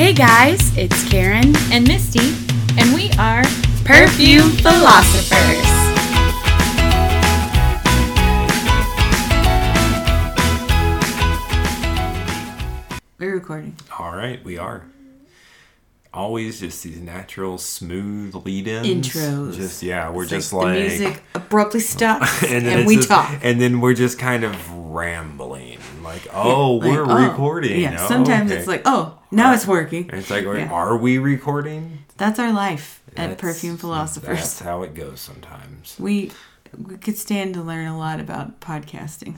Hey guys, it's Karen and Misty, and we are Perfume Philosophers. We're recording. All right, we are. Always just these natural, smooth lead-ins. Intros. Just yeah, we're It's just like like, the music abruptly stops and, then it's we just- talk. and then we're just kind of rambling, like, oh, Like, we're oh, recording. Yeah, Oh, sometimes okay. it's like, oh, now it's working. And it's like, Yeah. are we recording? That's our life at That's- Perfume Philosophers. That's how it goes sometimes. We we could stand to learn a lot about podcasting.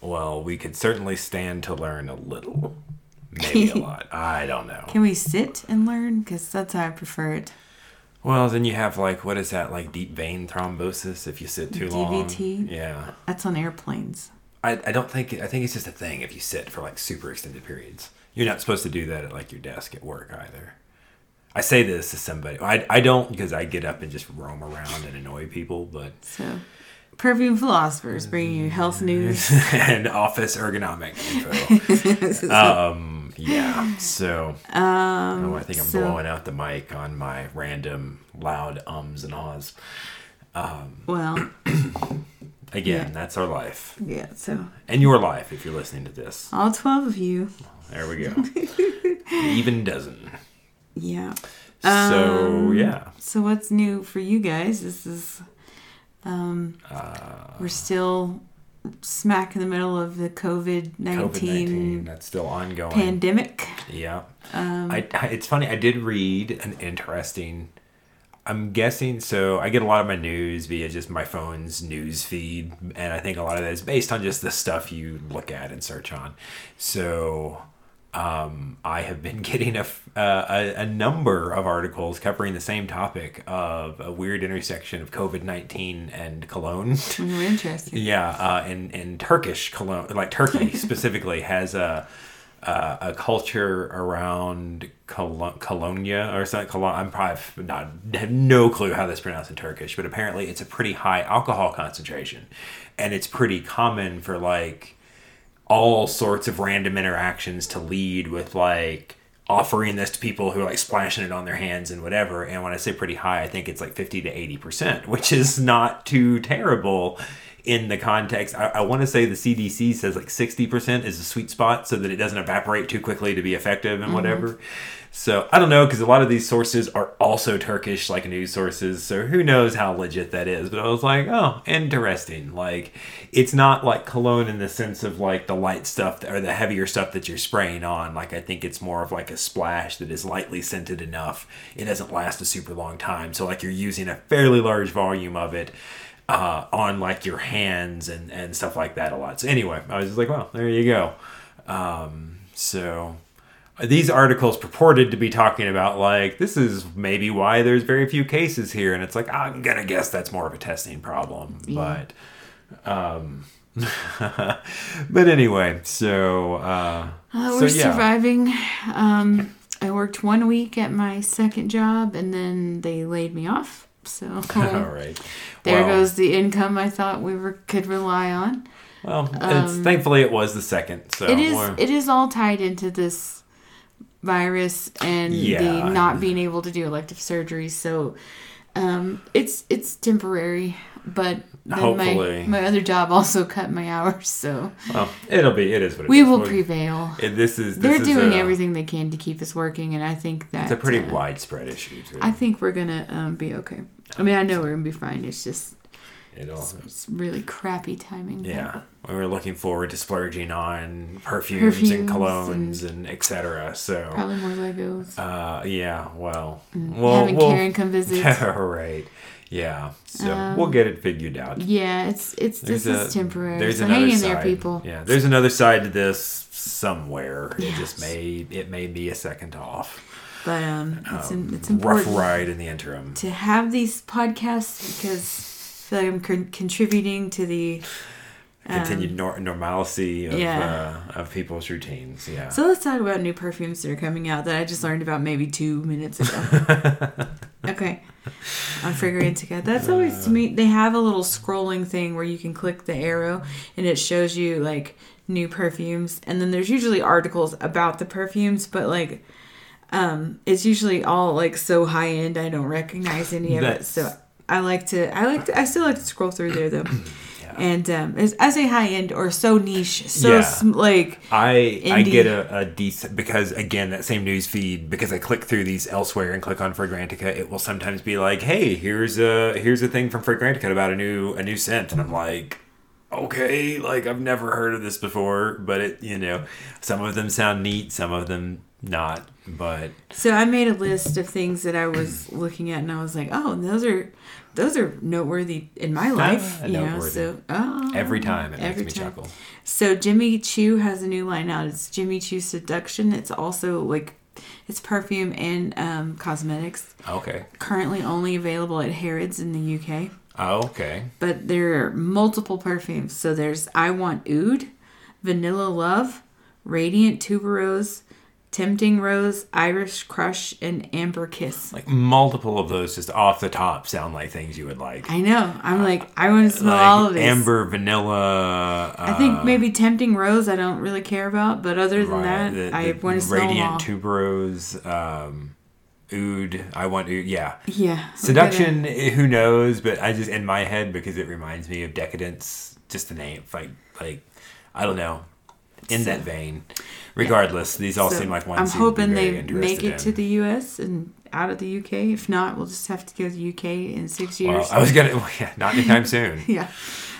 Well, we could certainly stand to learn a little, maybe a lot. I don't know. Can we sit and learn? Because that's how I prefer it. Well, then you have like what is that like deep vein thrombosis if you sit too long? DVT? Yeah. That's on airplanes. I, I don't think I think it's just a thing if you sit for like super extended periods. You're not supposed to do that at like your desk at work either. I say this to somebody. I, I don't because I get up and just roam around and annoy people, but So, Perfume Philosophers bringing you health news. and office ergonomic info. um, yeah. So Um, oh, I think I'm so- blowing out the mic on my random loud ums and ahs. well, Again, Yeah. that's our life yeah. So and your life if you're listening to this. all twelve of you. There we go. Even dozen. Yeah. So Um, yeah. So what's new for you guys? This is um Uh, we're still smack in the middle of the COVID nineteen That's still ongoing. pandemic. yeah. Um, I, I- it's funny. I did read an interesting. I'm guessing so. I get a lot of my news via just my phone's news feed, and I think a lot of that is based on just the stuff you look at and search on. So, um, I have been getting a, uh, a a number of articles covering the same topic of a weird intersection of COVID nineteen and cologne. Oh, interesting. Yeah, uh, and and Turkish cologne, like Turkey specifically, has a a, a culture around colo- colonia or something. Cologne. I'm probably not have no clue how that's pronounced in Turkish, but apparently it's a pretty high alcohol concentration, and it's pretty common for like all sorts of random interactions to lead with like offering this to people who are like splashing it on their hands and whatever. And when I say pretty high, I think it's like 50 to 80%, which is not too terrible in the context. I, I want to say the CDC says like 60% is a sweet spot so that it doesn't evaporate too quickly to be effective and mm-hmm. whatever. So I don't know because a lot of these sources are also Turkish, like news sources. So who knows how legit that is? But I was like, oh, interesting. Like, it's not like cologne in the sense of like the light stuff or the heavier stuff that you're spraying on. Like, I think it's more of like a splash that is lightly scented enough. It doesn't last a super long time. So like you're using a fairly large volume of it uh, on like your hands and and stuff like that a lot. So anyway, I was just like, well, there you go. Um, so these articles purported to be talking about like this is maybe why there's very few cases here and it's like i'm gonna guess that's more of a testing problem but um but anyway so uh Uh, we're yeah surviving. Um, I worked one week at my second job, and then they laid me off. So all right there Well, goes the income I thought we were could rely on. well it's thankfully it was the second so Um, it is it is all tied into this virus and Yeah. the not being able to do elective surgery so um it's it's temporary but then Hopefully. my my other job also cut my hours so. Well, it'll be it is what it we is. will We're- prevail. It- this is this they're is doing a, everything they can to keep us working and i think that it's a pretty uh, widespread issue too. I think we're gonna um, be okay. I mean i know we're gonna be fine. It's just it'll it's really crappy timing Yeah, we were looking forward to splurging on perfumes, Perfumes and colognes and, etc. So, probably more legos uh, yeah, well, Mm, well, having we'll- karen come visit right, yeah. So we'll get it figured out. yeah it's it's this There's is temporary There's so another hang in side. there people Yeah, there's another side to this somewhere. It just may it may be a second off. But um, it's in, it's Rough ride in the interim. to have these podcasts because I feel like I'm con- contributing to the. Continued nor- normalcy of Um, yeah. uh, of people's routines. Yeah. So let's talk about new perfumes that are coming out that I just learned about maybe two minutes ago. okay, on Fragrantica. That's always to me. They have a little scrolling thing where you can click the arrow and it shows you like new perfumes, and then there's usually articles about the perfumes, but like Um, it's usually all like so high end I don't recognize any of it. So I like to I like to I still like to scroll through there though. Yeah. And um, as I say high end or so niche, so Yeah. sm- like I I get a, a decent because again that same news feed because I click through these elsewhere and click on Fragrantica it will sometimes be like hey here's a here's a thing from Fragrantica about a new a new scent and I'm like okay like I've never heard of this before but it you know some of them sound neat some of them not but So I made a list of things that I was looking at, and I was like, "Oh, those are those are noteworthy in my life." You know, so oh, every time it every makes me time. chuckle So Jimmy Choo has a new line out. It's Jimmy Choo Seduction. It's also like it's perfume and um, cosmetics. okay Currently only available at Harrods in the UK, oh, okay but there are multiple perfumes. So there's I Want Oud, Vanilla Love, Radiant Tuberose, Tempting Rose, Irish Crush, and Amber Kiss. like multiple of those just off the top sound like things you would like I know. I'm like, I want to smell like all of these. amber vanilla uh, I think maybe Tempting Rose I don't really care about, but other than that, the- I the want to smell all. Radiant tuberose, um, oud. I want oud. Yeah, Yeah. Seduction. eh, Who knows? But I just in my head because it reminds me of decadence. Just the name, like like I don't know. In that vein, regardless, these all So, seem like ones I'm hoping they make it to the U.S. and out of the U.K. If not, we'll just have to go to the U.K. in six years. Well, I was gonna. well, yeah, not anytime soon. yeah.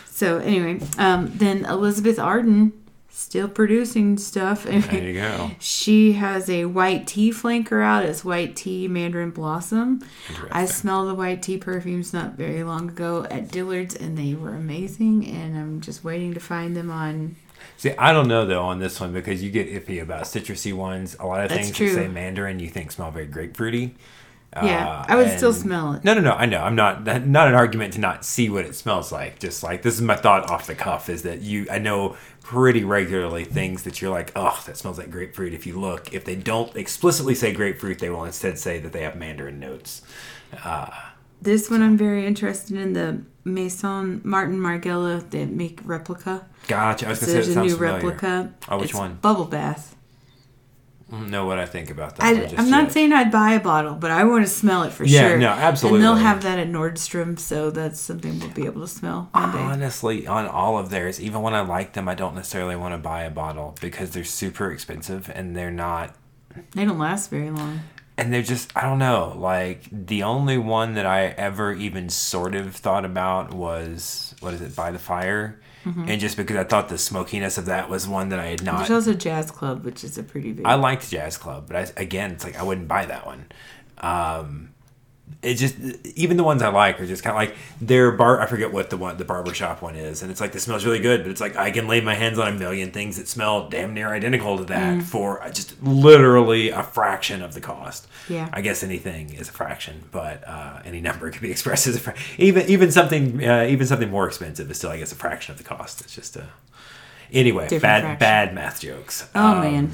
So anyway, um, then Elizabeth Arden still producing stuff. There you go. She has a white tea flanker out. It's white tea mandarin blossom. I smelled the white tea perfumes not very long ago at Dillard's, and they were amazing. And I'm just waiting to find them on. See, I don't know though on this one because you get iffy about citrusy ones. A lot of That's things true. that say mandarin you think smell very grapefruity. Yeah, Uh, I would still smell it. No, no, no. I know. I'm not. Not an argument to not see what it smells like. Just like this is my thought off the cuff is that you. I know pretty regularly things that you're like, oh, that smells like grapefruit. If you look, if they don't explicitly say grapefruit, they will instead say that they have mandarin notes. This one I'm very interested in the Maison Martin Margiela. They make replica. Gotcha. I was So gonna say there's a new familiar. replica. Oh, which It's one? Bubble bath. Know what I think about that? I, I'm not saying I'd buy a bottle, but I want to smell it for Yeah, sure. no, absolutely. And they'll have that at Nordstrom, so that's something we'll be able to smell one. Honestly, on all of theirs, even when I like them, I don't necessarily want to buy a bottle because they're super expensive and they're not They don't last very long. And they're just I don't know. Like the only one that I ever even sort of thought about was what is it, By the Fire, Mm-hmm. and just because I thought the smokiness of that was one that I had not. There's also Jazz Club, which is a pretty big. I liked Jazz Club, but I, again, it's like I wouldn't buy that one. Um, it just even the ones I like are just kind of like their bar. I forget what the one the barbershop one is, and it's like this smells really good, but it's like I can lay my hands on a million things that smell damn near identical to that for just literally a fraction of the cost. Yeah. I guess anything is a fraction, but uh, any number can be expressed as a fra- even even something uh, even something more expensive is still I guess a fraction of the cost. It's just a anyway Different bad fraction. bad math jokes. oh Um, man,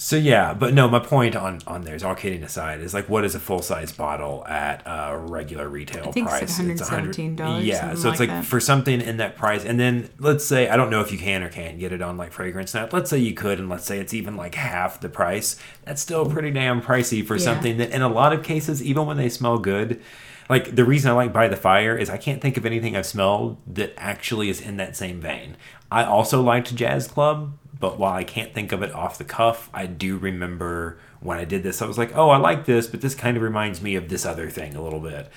so yeah, but no, my point on on there is all kidding aside is like what is a full size bottle at a regular retail I think it's price? $117, Yeah, so it's like like for something in that price, and then let's say I don't know if you can or can't get it on like fragrance net. Let's say you could, and let's say it's even like half the price. That's still pretty damn pricey for Yeah. something that in a lot of cases, even when they smell good. Like the reason I like By the Fire is I can't think of anything I've smelled that actually is in that same vein. I also liked Jazz Club, but while I can't think of it off the cuff, I do remember when I did this, I was like, oh, I like this, but this kind of reminds me of this other thing a little bit.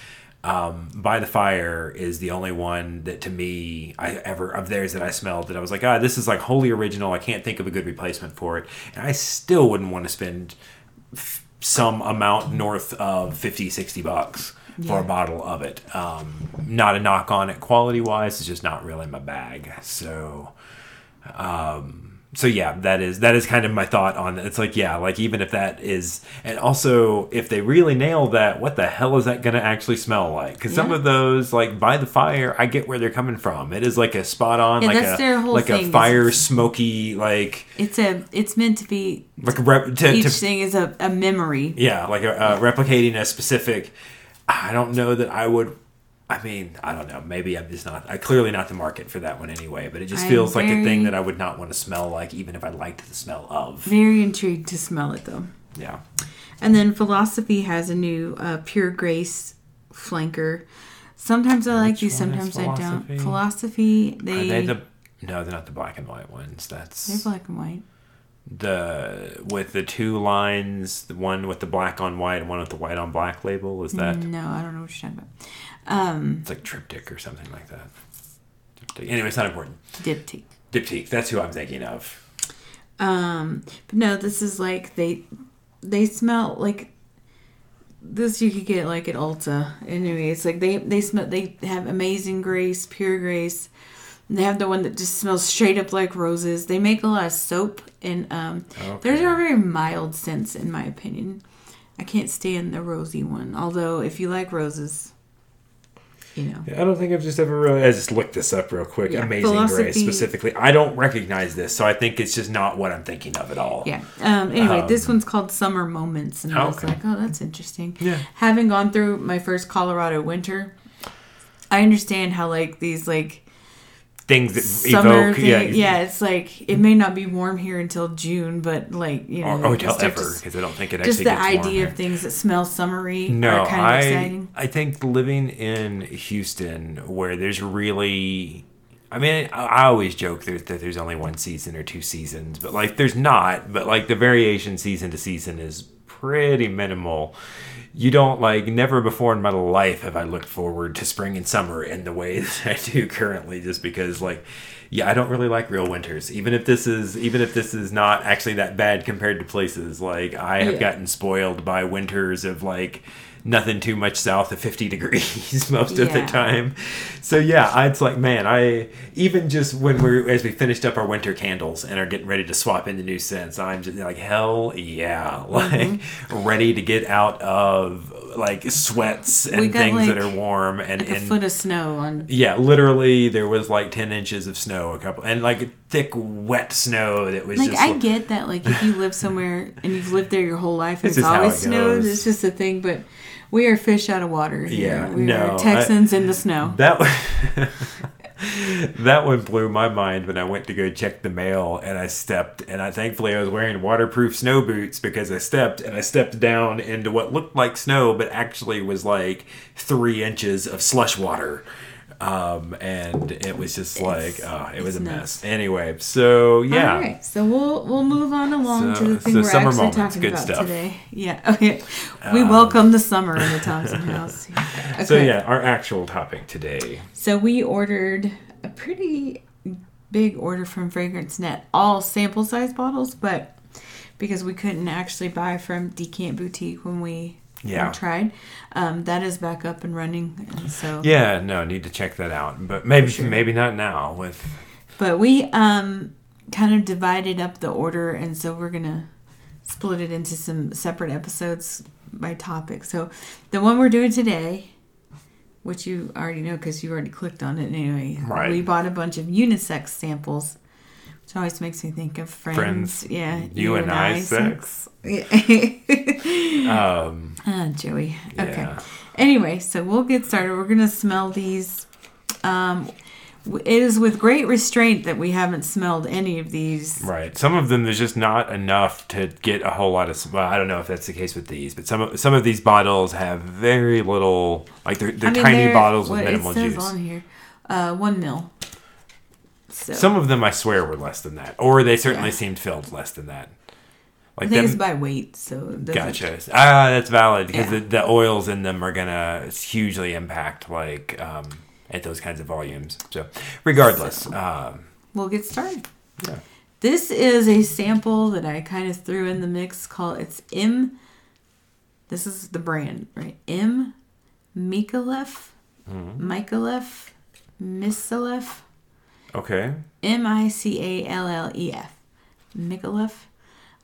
Um, By the Fire is the only one that to me I ever of theirs that I smelled that I was like, ah, this is like wholly original. I can't think of a good replacement for it, and I still wouldn't want to spend f- some amount north of 50, 60 bucks for a bottle of it. Um, not a knock on it quality wise, it's just not really my bag. So, um, so yeah, that is that is kind of my thought on it. It's like yeah, like even if that is, and also if they really nail that, what the hell is that going to actually smell like? Because some of those, like by the fire, I get where they're coming from. It is like a spot on, Yeah, like that's a their whole like thing, a fire smoky like it's a it's meant to be. like a rep, to, Each to thing is a, a memory. yeah, like a, uh, replicating a specific. I don't know that I would. I mean, I don't know. Maybe I'm just not. I clearly not the market for that one anyway. But it just I'm feels like a thing that I would not want to smell like, even if I liked the smell of. Very intrigued to smell it though. Yeah. And then Philosophy has a new uh, Pure Grace flanker. Sometimes I like Which these, sometimes I don't. Philosophy? Philosophy, Are they, they the no, they're not the black and white ones. That's they're black and white. the with the two lines, the one with the black on white and one with the white on black label. Is that No, I don't know what you're talking about. Um, it's like triptych or something like that? Triptych. Anyway, it's not important. Diptych. Diptych. That's who I'm thinking of. Um, but no, this is like they they smell like this. You could get like at Ulta. Anyway, it's like they they smell. They have Amazing Grace, Pure Grace. They have the one that just smells straight up like roses. They make a lot of soap, and um, theirs are very mild scents, in my opinion. I can't stand the rosy one. Although, if you like roses, you know. Yeah, I don't think I've just ever really. I just looked this up real quick. Yeah, Amazing Philosophy- Grace specifically. I don't recognize this, so I think it's just not what I'm thinking of at all. Yeah. Um, anyway, Um, this one's called Summer Moments, and I was like, oh, that's interesting. Yeah. Having gone through my first Colorado winter, I understand how like these like Things that summer evoke. thing, yeah. yeah, it's like it may not be warm here until June, but like you oh, know, Or, or you till just have to ever, because I don't think it just actually the gets warm idea of things that smell summery No, are kind of I exciting. I think living in Houston where there's really I mean, I, always joke that there's only one season or two seasons, but like there's not, but like the variation season to season is pretty minimal. You don't like never before in my life have I looked forward to spring and summer in the way that I do currently just because like yeah, I don't really like real winters. Even if this is even if this is not actually that bad compared to places like I have Yeah. gotten spoiled by winters of like nothing too much south of 50 degrees most of the time. So yeah, I- it's like man, I even just when we're as we finished up our winter candles and are getting ready to swap into new scents, I'm just like hell yeah, like Mm-hmm. ready to get out of like sweats and things that are warm and Like a and foot of snow on. yeah, literally there was like 10 inches of snow a couple and like thick wet snow that was Like just I get that, like if you live somewhere and you've lived there your whole life, and it's always it snowed. It's just a thing, but we are fish out of water. Here. Yeah, we no, are I- Texans in the snow. That one, that one blew my mind when I went to go check the mail and I stepped and I thankfully I was wearing waterproof snow boots because I stepped and I stepped down into what looked like snow but actually was like three inches of slush water. Um, and it was just like, oh, it was a it's mess. Anyway, so yeah. All right, so we'll we'll move on along So- to the thing so we're summer actually moments, talking good about stuff. Um, today. Yeah, okay. We welcome the summer in the Thompson house. Okay. So yeah, our actual topic today. So we ordered a pretty big order from Fragrance Net, all sample size bottles, but because we couldn't actually buy from Decant Boutique when we Yeah. we tried, um, that is back up and running, and so Yeah, no, need to check that out. But maybe sure. maybe not now with But we um kind of divided up the order, and so we're gonna split it into some separate episodes by topic. So the one we're doing today, which you already know because you already clicked on it anyway. Right. We bought a bunch of unisex samples, which always makes me think of friends. Friends. Yeah. You and I sex. Yeah. um ah, Joey. Okay. Yeah. Anyway, so we'll get started. We're gonna smell these. Um, it is with great restraint that we haven't smelled any of these. Right. Some of them there's just not enough to get a whole lot of. Well, I don't know if that's the case with these, but some of some of these bottles have very little. Like they're, they're I mean, tiny they're- bottles with minimal juice. on here, uh, one mil. So Some of them I swear were less than that, or they certainly Yeah. seemed filled less than that. I Like think it's by weight. So it Gotcha. Ah, that's valid because Yeah. the, the oils in them are gonna hugely impact like um, at those kinds of volumes. So, regardless, um, We'll get started. Yeah. This is a sample that I kind of threw in the mix. Called it's M. This is the brand, right? M. Micallef, Mm-hmm. Micallef, Misalef, okay. M I C A L L E F, Micallef.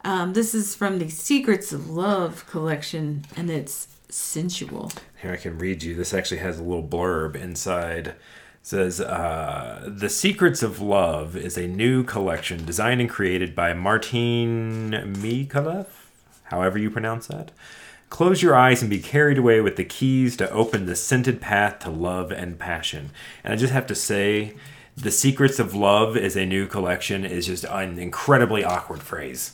Um, this is from the Secrets of Love collection, and it's sensual. Here I can read you. This actually has a little blurb inside. It says, uh, "The Secrets of Love is a new collection designed and created by Martin Micallef, however you pronounce that. Close your eyes and be carried away with the keys to open the scented path to love and passion." And I just have to say, "The Secrets of Love is a new collection" is just an incredibly awkward phrase.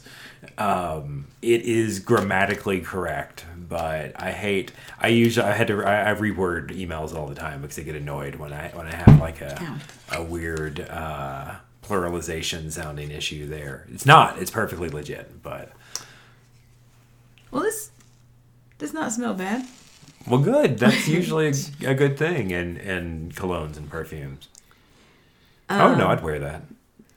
Um, it is grammatically correct, but I hate. I usually I had to I, I reword emails all the time because I get annoyed when I when I have like a Ow. a weird uh, pluralization sounding issue there. It's not. It's perfectly legit, but Well, this does not smell bad. well, good. That's usually a, a good thing in in colognes and perfumes. oh no, I'd wear that.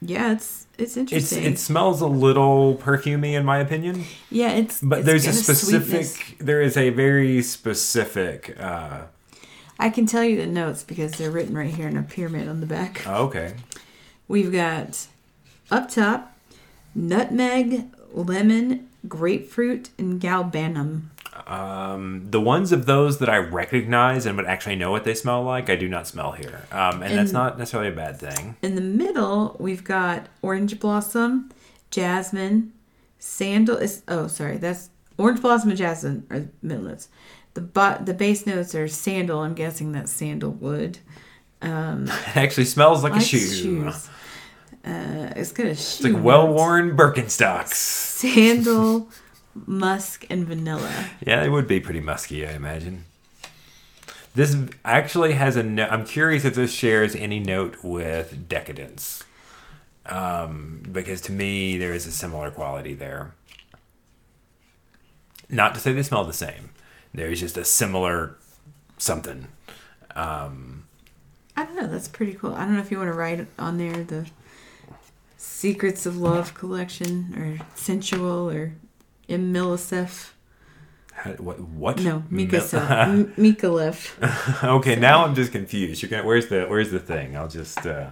Yeah, it's it's It's interesting. it smells a little perfumey in my opinion. yeah, it's But it's there's a specific, sweetness. there is a very specific. Uh, I can tell you the notes because they're written right here in a pyramid on the back. oh, okay, We've got up top nutmeg, lemon, grapefruit, and galbanum. Um, the ones of those that I recognize and would actually know what they smell like, I do not smell here, um, and, that's not necessarily a bad thing. In the middle, we've got orange blossom, jasmine, sandal. Is oh sorry, that's orange blossom and jasmine are the middle notes. The bo- the base notes are sandal. I'm guessing that's sandalwood. Um, it actually smells like a shoe. shoes. Uh, it's got a shoe. It's like well-worn Birkenstocks. Sandal, musk, and vanilla. Yeah, it would be pretty musky, I imagine. This actually has a note. I'm curious if this shares any note with decadence. Um, because to me, there is a similar quality there. Not to say they smell the same. There's just a similar something. Um, I don't know. That's pretty cool. I don't know if you want to write on there the Secrets of Love collection or Sensual or Imilisef. how- what? What? No, Mikasa. M- Micallef. okay, now I'm just confused. You're gonna, where's the Where's the thing? I'll just. Uh,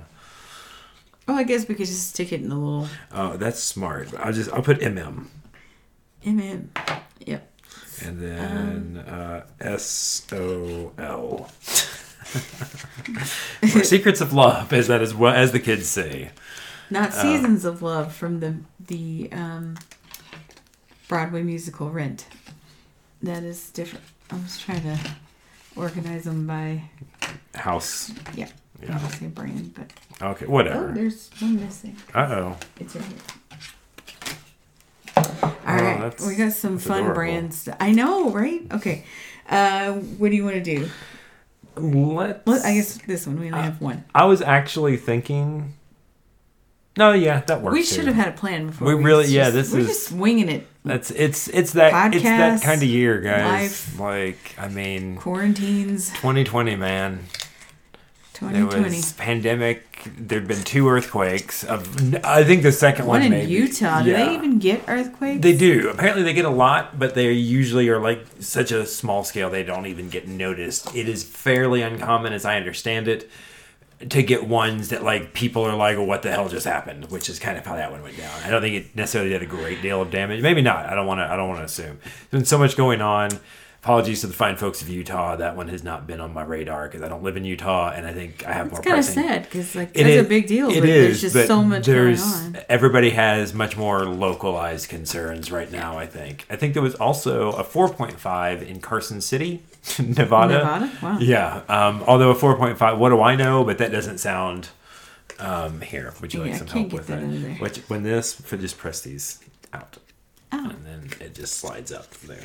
Oh, I guess we could just stick it in the little oh, that's smart. I'll just. I'll put MM. MM. Yep. And then Um, uh, S O L. Secrets of Love, as that is as the kids say. Not Oh. Seasons of Love from the the um, Broadway musical Rent. That is different. I was trying to organize them by House. yeah. I Yeah. was gonna say brand, but Okay, whatever. oh, there's one missing. Uh oh. It's right here. All right, Oh, we got some fun adorable. brands. I know, right? Okay. Uh, what do you want to do? Let Well, I guess this one we only have one. I was actually thinking. No, yeah, that works. We too. should have had a plan before. We really- just- yeah, this is we're is- just winging it. That's it's it's that it's that kind of year, guys. life. Like I mean, Quarantines, 2020, man. There 2020. was pandemic. There'd been two earthquakes. Of I think the second one, One in maybe. Utah. Do Yeah. they even get earthquakes? They do. Apparently, they get a lot, but they usually are like such a small scale they don't even get noticed. It is fairly uncommon, as I understand it, to get ones that like people are like, well, "What the hell just happened?" Which is kind of how that one went down. I don't think it necessarily did a great deal of damage. Maybe not. I don't want to. I don't want to assume. There's been so much going on. Apologies to the fine folks of Utah. That one has not been on my radar because I don't live in Utah, and I think I have more It's kind of sad because like it that's is- a big deal, it but is, there's just so much there's, going on. Everybody has much more localized concerns right now. I think. I think there was also a 4.5 in Carson City, Nevada. Nevada? Wow. Yeah. Um, although a 4.5, what do I know? But that doesn't sound. Um, here, would you like Yeah, I some help with that that? Which when this, for just press these out, Oh, and then it just slides up there.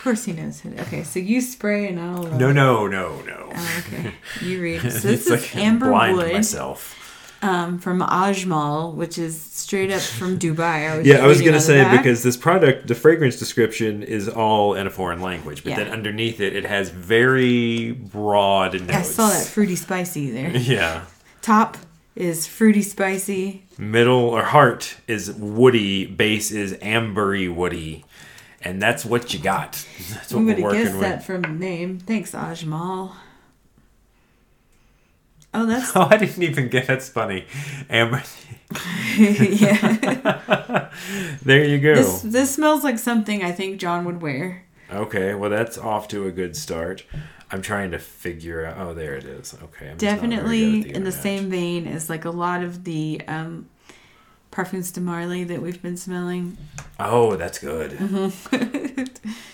Of course he knows. Okay, so you spray and I'll. Uh, No, no, no, no. Oh, okay, you read. So this is like Amber Wood myself. um, from Ajmal, which is straight up from Dubai. I was Yeah, I was gonna say back. because this product, the fragrance description is all in a foreign language, but Yeah. then underneath it, it has very broad notes. I saw that fruity spicy there. Yeah, Top is fruity spicy. middle or heart is woody, base is ambery woody, and that's what you got. That's what I'm we're working guess with. that from the name. Thanks, Ajmal. Oh, that's Oh, I didn't even get. That's funny. Amber. yeah. There you go. This this smells like something I think John would wear. Okay, well that's off to a good start. I'm trying to figure out. Oh, there it is. Okay, I'm just not very good Definitely the in the same vein as like a lot of the um, parfums de Marly that we've been smelling. Oh, that's good. Mm-hmm.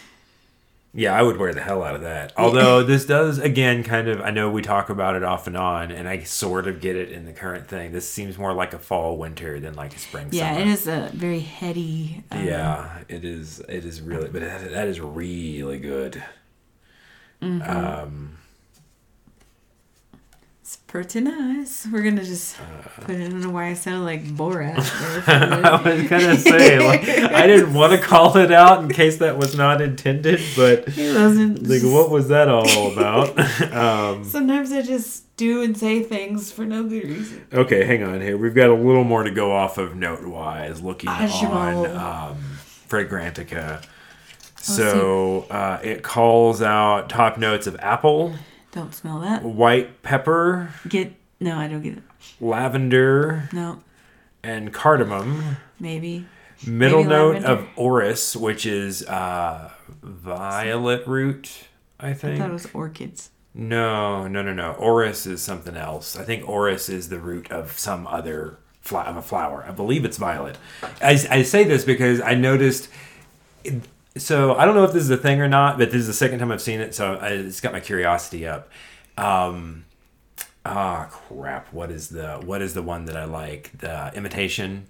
Yeah, I would wear the hell out of that. Although this does again kind of I know we talk about it off and on and I sort of get it in the current thing. This seems more like a fall winter than like a spring Yeah, summer. it is a very heady. Um, Yeah, it is it is really but that, that is really good. Mm-hmm. Um pretty nice. We're gonna just Uh. put it. I don't know why I sounded like Borat. I was gonna say like I didn't want to call it out in case that was not intended, but it wasn't. like what was that all about? um Sometimes I just do and say things for no good reason. Okay, hang on here. We've got a little more to go off of note wise, looking Ajmal. on um, Fragrantica. So uh, it calls out top notes of apple, Don't smell that. white pepper, Get no, I don't get it. lavender, No, and cardamom. maybe. Middle Maybe note lavender. of orris, which is uh, violet root, I I think. thought it was orchids. No, no, no, no. Orris is something else. I think orris is the root of some other fla- of a flower. I believe it's violet. I, I say this because I noticed. So I don't know if this is a thing or not, but this is the second time I've seen it, so I, it's got my curiosity up. Um, ah, crap! What is the what is the one that I like? The imitation.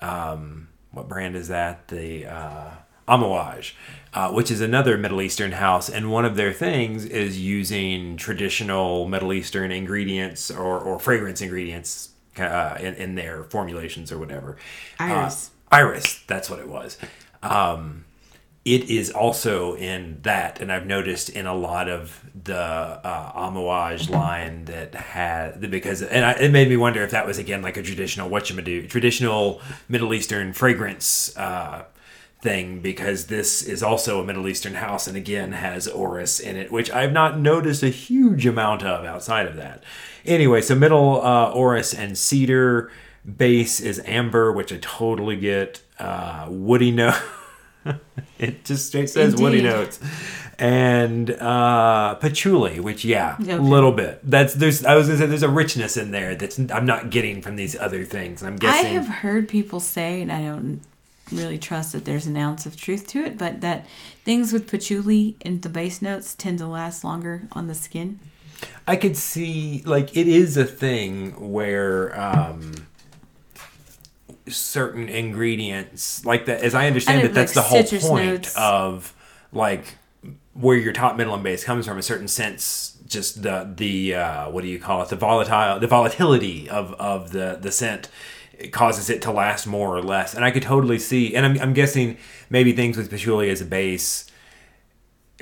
Um, what brand is that? The uh, Amouage, uh, which is another Middle Eastern house, and one of their things is using traditional Middle Eastern ingredients or, or fragrance ingredients uh, in, in their formulations or whatever. Iris. Uh, iris, that's what it was. Um, it is also in that, and I've noticed in a lot of the uh, Amouage line that had because, and I, it made me wonder if that was again like a traditional what you do traditional Middle Eastern fragrance uh, thing because this is also a Middle Eastern house and again has orris in it, which I've not noticed a huge amount of outside of that. Anyway, so middle uh, orris and cedar base is amber, which I totally get. Uh, woody note. it just straight says woody notes. And uh, patchouli, which yeah, a Okay. little bit. That's there's. I was gonna say there's a richness in there that's I'm not getting from these other things. I'm guessing. I have heard people say, and I don't really trust that there's an ounce of truth to it, but that things with patchouli in the base notes tend to last longer on the skin. I could see like it is a thing where um certain ingredients like that as I understand it that's like the whole point notes. of like where your top middle and base comes from a certain sense just the the uh what do you call it? The volatile the volatility of of the the scent it causes it to last more or less. And I could totally see and I'm, I'm guessing maybe things with patchouli as a base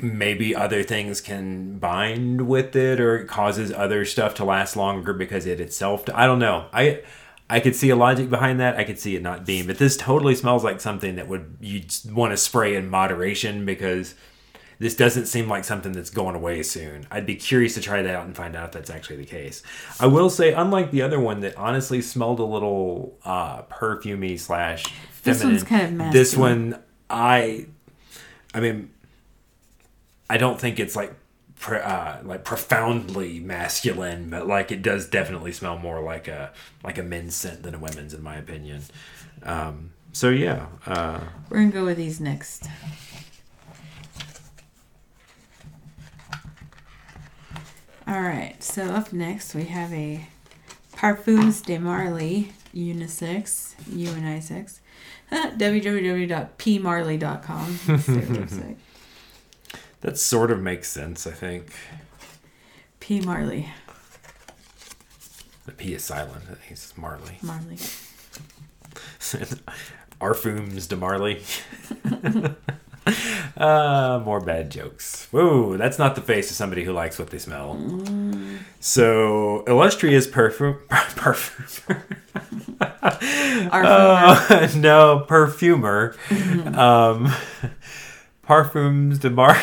maybe other things can bind with it or it causes other stuff to last longer because it itself i don't know. I i could see a logic behind that. I could see it not being but this totally smells like something that would you want to spray in moderation because this doesn't seem like something that's going away soon. I'd be curious to try that out and find out if that's actually the case. I will say unlike the other one that honestly smelled a little uh perfumey slash This feminine one's kind of this one i i mean I don't think it's like uh, like profoundly masculine, but like it does definitely smell more like a like a men's scent than a women's, in my opinion. Um, so yeah, uh, We're gonna go with these next. All right, so up next we have a Parfums de Marly unisex, unisex, www.pmarley.com. That's their website. that sort of makes sense. I think P Marley, the P is silent. I think it's Marley. Marley. Arfooms de Marley. uh, more bad jokes. Whoa, that's not the face of somebody who likes what they smell. So, illustrious perfume. perfume. Our Uh, no, perfumer. um, parfums de Marly.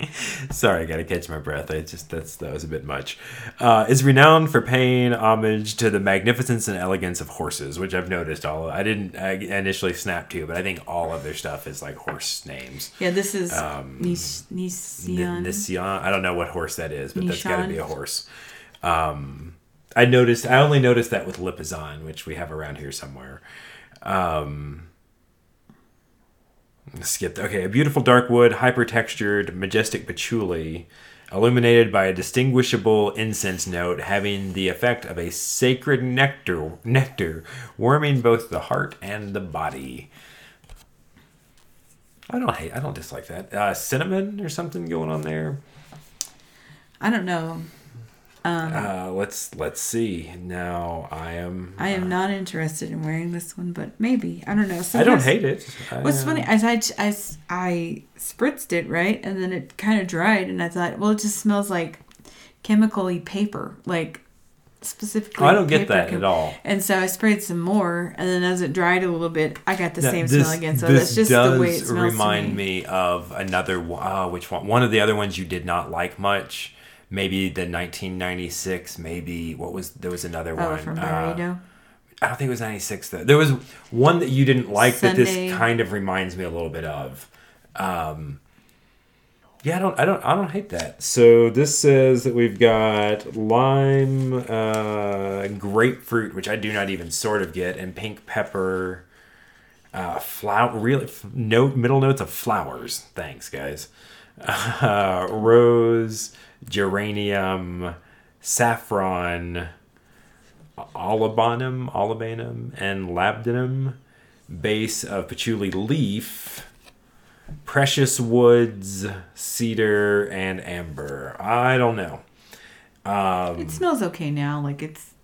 Sorry, I gotta catch my breath. I just that's that was a bit much. Uh, is renowned for paying homage to the magnificence and elegance of horses, which I've noticed. All I didn't uh, initially snap to, but I think all of their stuff is like horse names. yeah, this is Um, Nis- N- Nisean. Nissan. I don't know what horse that is, but that's got to be a horse. Um, I noticed. I only noticed that with Lipizan, which we have around here somewhere. Um, Skip. Okay, a beautiful dark wood, hyper textured, majestic patchouli, illuminated by a distinguishable incense note, having the effect of a sacred nectar, nectar, warming both the heart and the body. I don't hate. I don't dislike that. Uh, cinnamon or something going on there. I don't know. Uh, let's let's see. Now I am. I am not interested in wearing this one, but maybe I don't know. I don't hate it. I, What's uh, funny is I, I, I spritzed it right, and then it kind of dried, and I thought, well, it just smells like chemically paper, like specifically. I don't get that chem- at all. And so I sprayed some more, and then as it dried a little bit, I got the Now, same this- smell again. So that's just the way it smells remind to me. me of another. Uh, which one? One of the other ones you did not like much. Maybe the 1996. Maybe what was there was another Oh, one. from uh, Byredo. I don't think it was 96 though. There was one that you didn't like that this kind of reminds me a little bit of. Um, yeah, I don't, I don't, I don't hate that. So this says that we've got lime, uh, grapefruit, which I do not even sort of get, and pink pepper, uh, flower, really, f- note, middle notes of flowers. Thanks, guys. Uh, rose, geranium, saffron, olibanum, olibanum, and labdanum, base of patchouli leaf, precious woods, cedar, and amber. I don't know. Um, It smells okay now, like it's,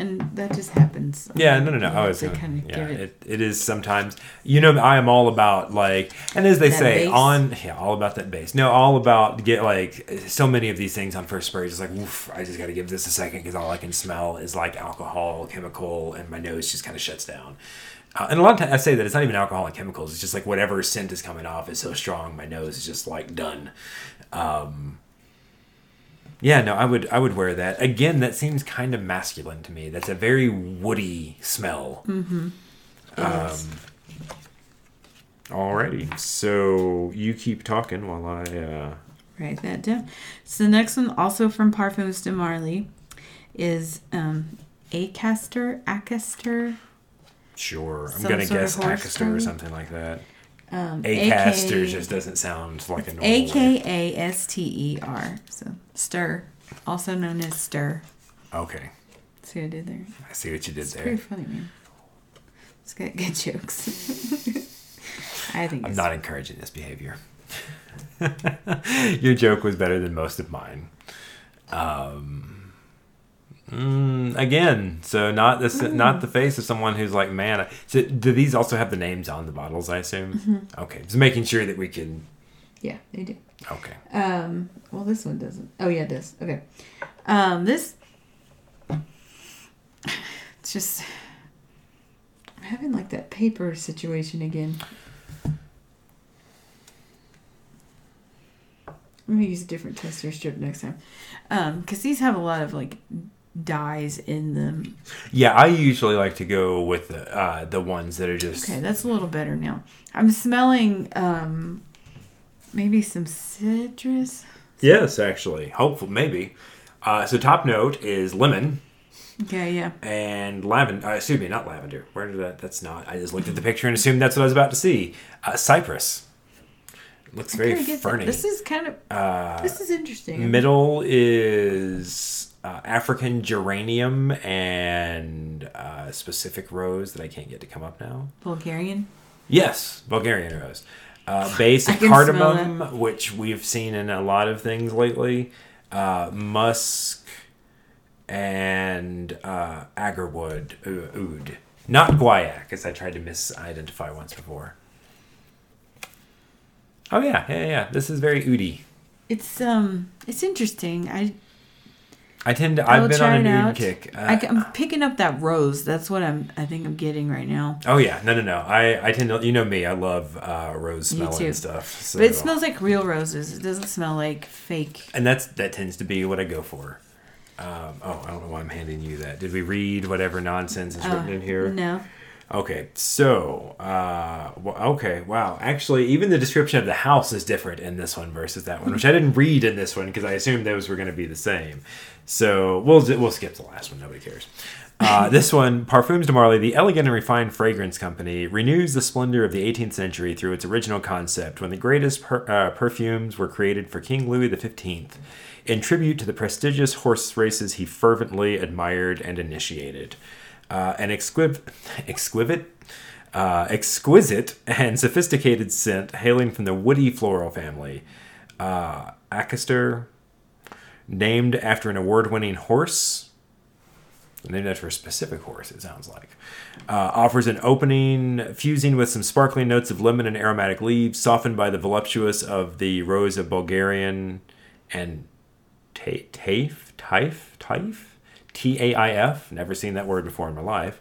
and that just happens. yeah, no, no, no. I was gonna, kinda yeah, it- it, it is sometimes. You know, I am all about like, and as they That say, on yeah, all about that base. No, all about get like so many of these things on first spray. Just like, oof, I just got to give this a second because all I can smell is like alcohol, chemical, and my nose just kind of shuts down. Uh, and a lot of times I say that it's not even alcohol and chemicals. It's just like whatever scent is coming off is so strong, my nose is just like done. Um, yeah, no, I would I would wear that. Again, that seems kind of masculine to me. That's a very woody smell. Mm-hmm. Yes. Alrighty, so you keep talking while I. Uh... Write that down. So the next one, also from Parfums de Marly, is um, Akaster, Akaster, Sure, I'm Some gonna guess Akaster or something like that. Um, Akaster AK just doesn't sound like a normal. A. K A S T E R. So stir, also known as stir. Okay, See what I did there? I see what you did It's there. pretty funny, man. It's got good jokes. I think I'm not encouraging this behavior. Your joke was better than most of mine. Um, mm, again, so not the not the face of someone who's like, man. I, so do these also have the names on the bottles? I assume. Mm-hmm. Okay, just making sure that we can. Yeah, they do. Okay. Um, well, this one doesn't. Oh, yeah, it does. Okay. Um, this. It's just. I'm having like that paper situation again. I'm gonna use a different tester strip next time, um, because these have a lot of like dyes in them. Yeah, I usually like to go with the uh, the ones that are just. Okay, that's a little better now. I'm smelling um, maybe some citrus. Yes, actually, hopefully, maybe. Uh, so top note is lemon Okay, yeah. and lavender. Uh, excuse me, not lavender. Where did that? That's not. I just looked at the picture and assumed that's what I was about to see. Uh, cypress. Looks very ferny. This is kind of. Uh, this is interesting. middle is uh, African geranium and uh, specific rose that I can't get to come up now. Bulgarian. Yes, Bulgarian rose. Uh, base of cardamom, which we've seen in a lot of things lately. Uh, musk and uh, agarwood uh, oud. Not guaiac, as I tried to misidentify once before. Oh yeah, yeah, yeah. This is very oudy. It's um, it's interesting. I I tend to. I've been on an oud out. kick. Uh, I, am picking up that rose. That's what I'm. I think I'm getting right now. oh yeah, no, no, no. I, I tend to. You know me. I love uh, rose Me smelling and stuff. So. But it smells like real roses. It doesn't smell like fake. and that's that tends to be what I go for. Um, oh, I don't know why I'm handing you that. Did we read whatever nonsense is written in here? No. Okay, so uh, well, okay, wow. Actually, even the description of the house is different in this one versus that one, which I didn't read in this one because I assumed those were going to be the same. So we'll we'll skip the last one. Nobody cares. Uh, this one, Parfums de Marly, the elegant and refined fragrance company, renews the splendor of the 18th century through its original concept when the greatest per, uh, perfumes were created for King Louis XV in tribute to the prestigious horse races he fervently admired and initiated. Uh, an exquiv- exquisite, uh, exquisite and sophisticated scent hailing from the woody floral family. Uh, Akaster, named after an award-winning horse, named after a specific horse, it sounds like. Uh, offers an opening fusing with some sparkling notes of lemon and aromatic leaves, softened by the voluptuous of the rose of Bulgarian and taif, taif, taif, taif, T A I F. Never seen that word before in my life.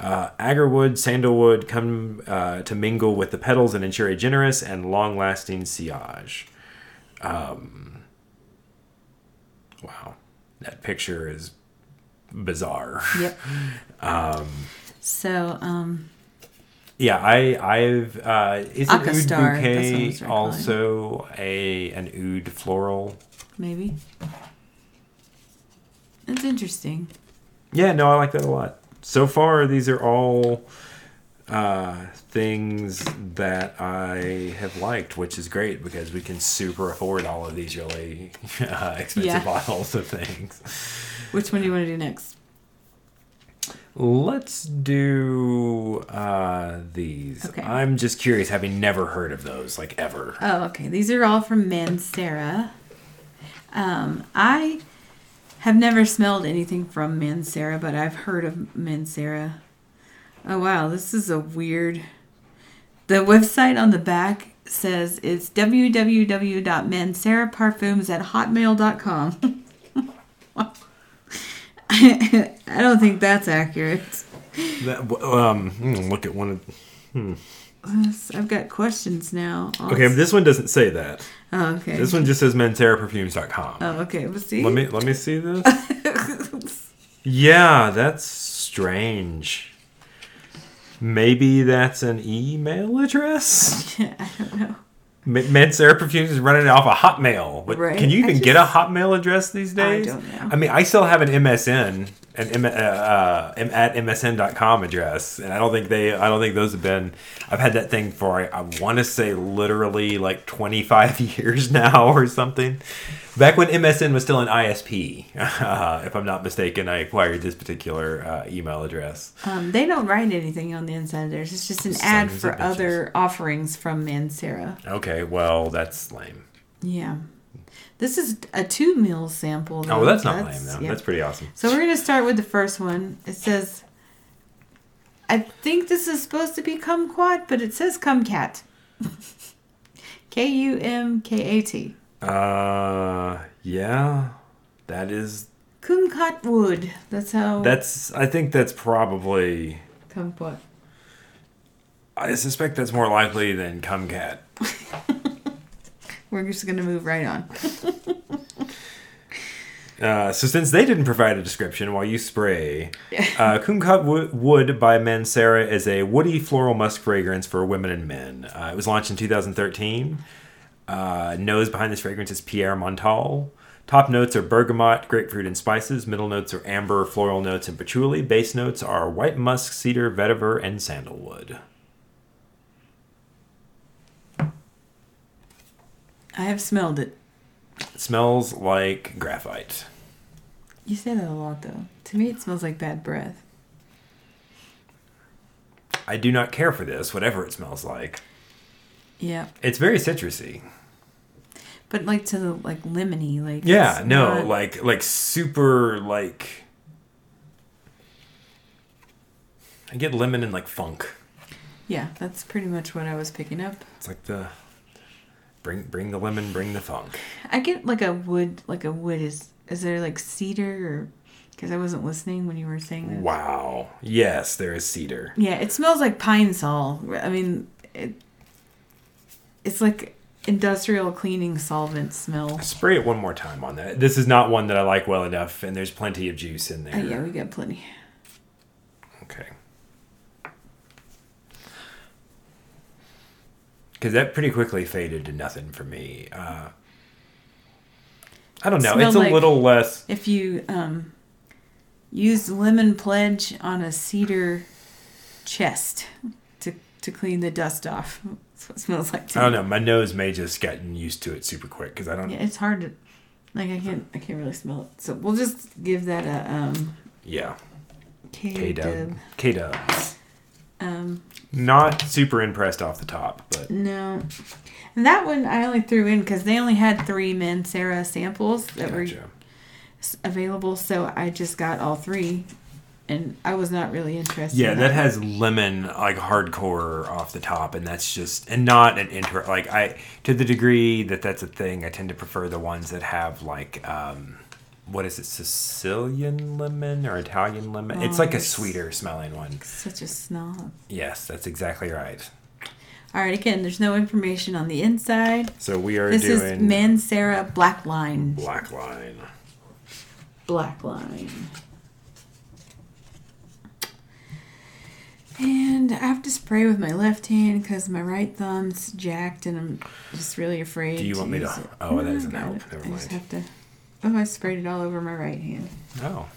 Uh, agarwood, sandalwood come uh, to mingle with the petals and ensure a generous and long-lasting sillage. Um, wow, that picture is bizarre. Yep. Um, So, um, yeah, I I've uh, is an oud that's I bouquet also a an oud floral? maybe. It's interesting. Yeah, no, I like that a lot. So far, these are all uh, things that I have liked, which is great because we can super afford all of these really uh, expensive Yeah. bottles of things. Which one do you want to do next? Let's do uh, these. Okay. I'm just curious, having never heard of those, like ever. Oh, okay. These are all from Mancera. Um, I have never smelled anything from Mancera, but I've heard of Mancera. Oh wow, this is a weird. The website on the back says it's at hotmail.com. I don't think that's accurate. That, um, hmm, look at one of. I've got questions now. Okay, this one doesn't say that. Oh, okay. This one just says manceraperfumes.com. Oh, okay. Let's see. Let me let me see this. yeah, that's strange. Maybe that's an email address. Yeah, I don't know. M- Mancera Perfumes is running off a Hotmail, but Right. can you even get a Hotmail address these days? I don't know. I mean, I still have an MSN, an M- uh, uh, M- at msn.com address, and I don't think they, I don't think those have been. I've had that thing for I, I want to say literally like 25 years now or something. Back when MSN was still an ISP, uh, if I'm not mistaken, I acquired this particular uh, email address. Um, they don't write anything on the inside of theirs. It's just an ad for other offerings from Mancera. Okay, well that's lame. Yeah. This is a two meal sample. Oh, though. well, that's not lame though. yeah. That's pretty awesome. So we're gonna start with the first one. It says, I think this is supposed to be kumquat, but it says kumcat. K U M K A T. Uh, yeah, that is Kumquat wood. That's how that's. I think that's probably. kumquat. I suspect that's more likely than Cumcat. We're just gonna move right on. Uh, so since they didn't provide a description while you spray, uh, Kumquat Wood by Mancera is a woody floral musk fragrance for women and men. Uh, it was launched in 2013. Uh, nose behind this fragrance is Pierre Montal. Top notes are bergamot, grapefruit, and spices. Middle notes are amber, floral notes, and patchouli. Base notes are white musk, cedar, vetiver, and sandalwood. I have smelled it. It smells like graphite. You say that a lot though. To me, it smells like bad breath. I do not care for this, whatever it smells like. Yeah, It's very citrusy. but like to the like lemony, like Yeah, no, not- like like super like I get lemon and like funk. yeah, that's pretty much what I was picking up. It's like the bring bring the lemon, bring the funk. I get like a wood, like a wood is is there like cedar or because I wasn't listening when you were saying that. Wow. Yes, there is cedar. Yeah, it smells like pine sol. I mean, it, it's like industrial cleaning solvent smell. Spray it one more time on that. This is not one that I like well enough, and there's plenty of juice in uh, there. Oh, yeah, we got plenty. Okay. Because that pretty quickly faded to nothing for me. Uh, I don't know. Smelled It's a like- little less. If you um, use lemon pledge on a cedar chest to to clean the dust off, that's what it smells like. To I don't know. My nose may just gotten used to it super quick because I don't. Yeah, it's hard to like. I can't. I can't really smell it. So we'll just give that a um. Yeah. K dub. K dub. Um. Not super impressed off the top, but No. And that one I only threw in because they only had three Mancera samples that were gotcha. s- available, so I just got all three, and I was not really interested. Yeah, in that has lemon like hardcore off the top, and that's just and not an intro. like I to the degree that that's a thing. I tend to prefer the ones that have like um, what is it, Sicilian lemon or Italian lemon? it's Oh, like a sweeter smelling one. Such a snob. Yes, that's exactly right. All right, again, there's no information on the inside. So we are This is doing Mancera Black Line. black line. Black Line. And I have to spray with my left hand because my right thumb's jacked and I'm just really afraid. Do you want me to- it. oh, that No, I doesn't help. Never I just mind. have to. Oh, I sprayed it all over my right hand. Oh.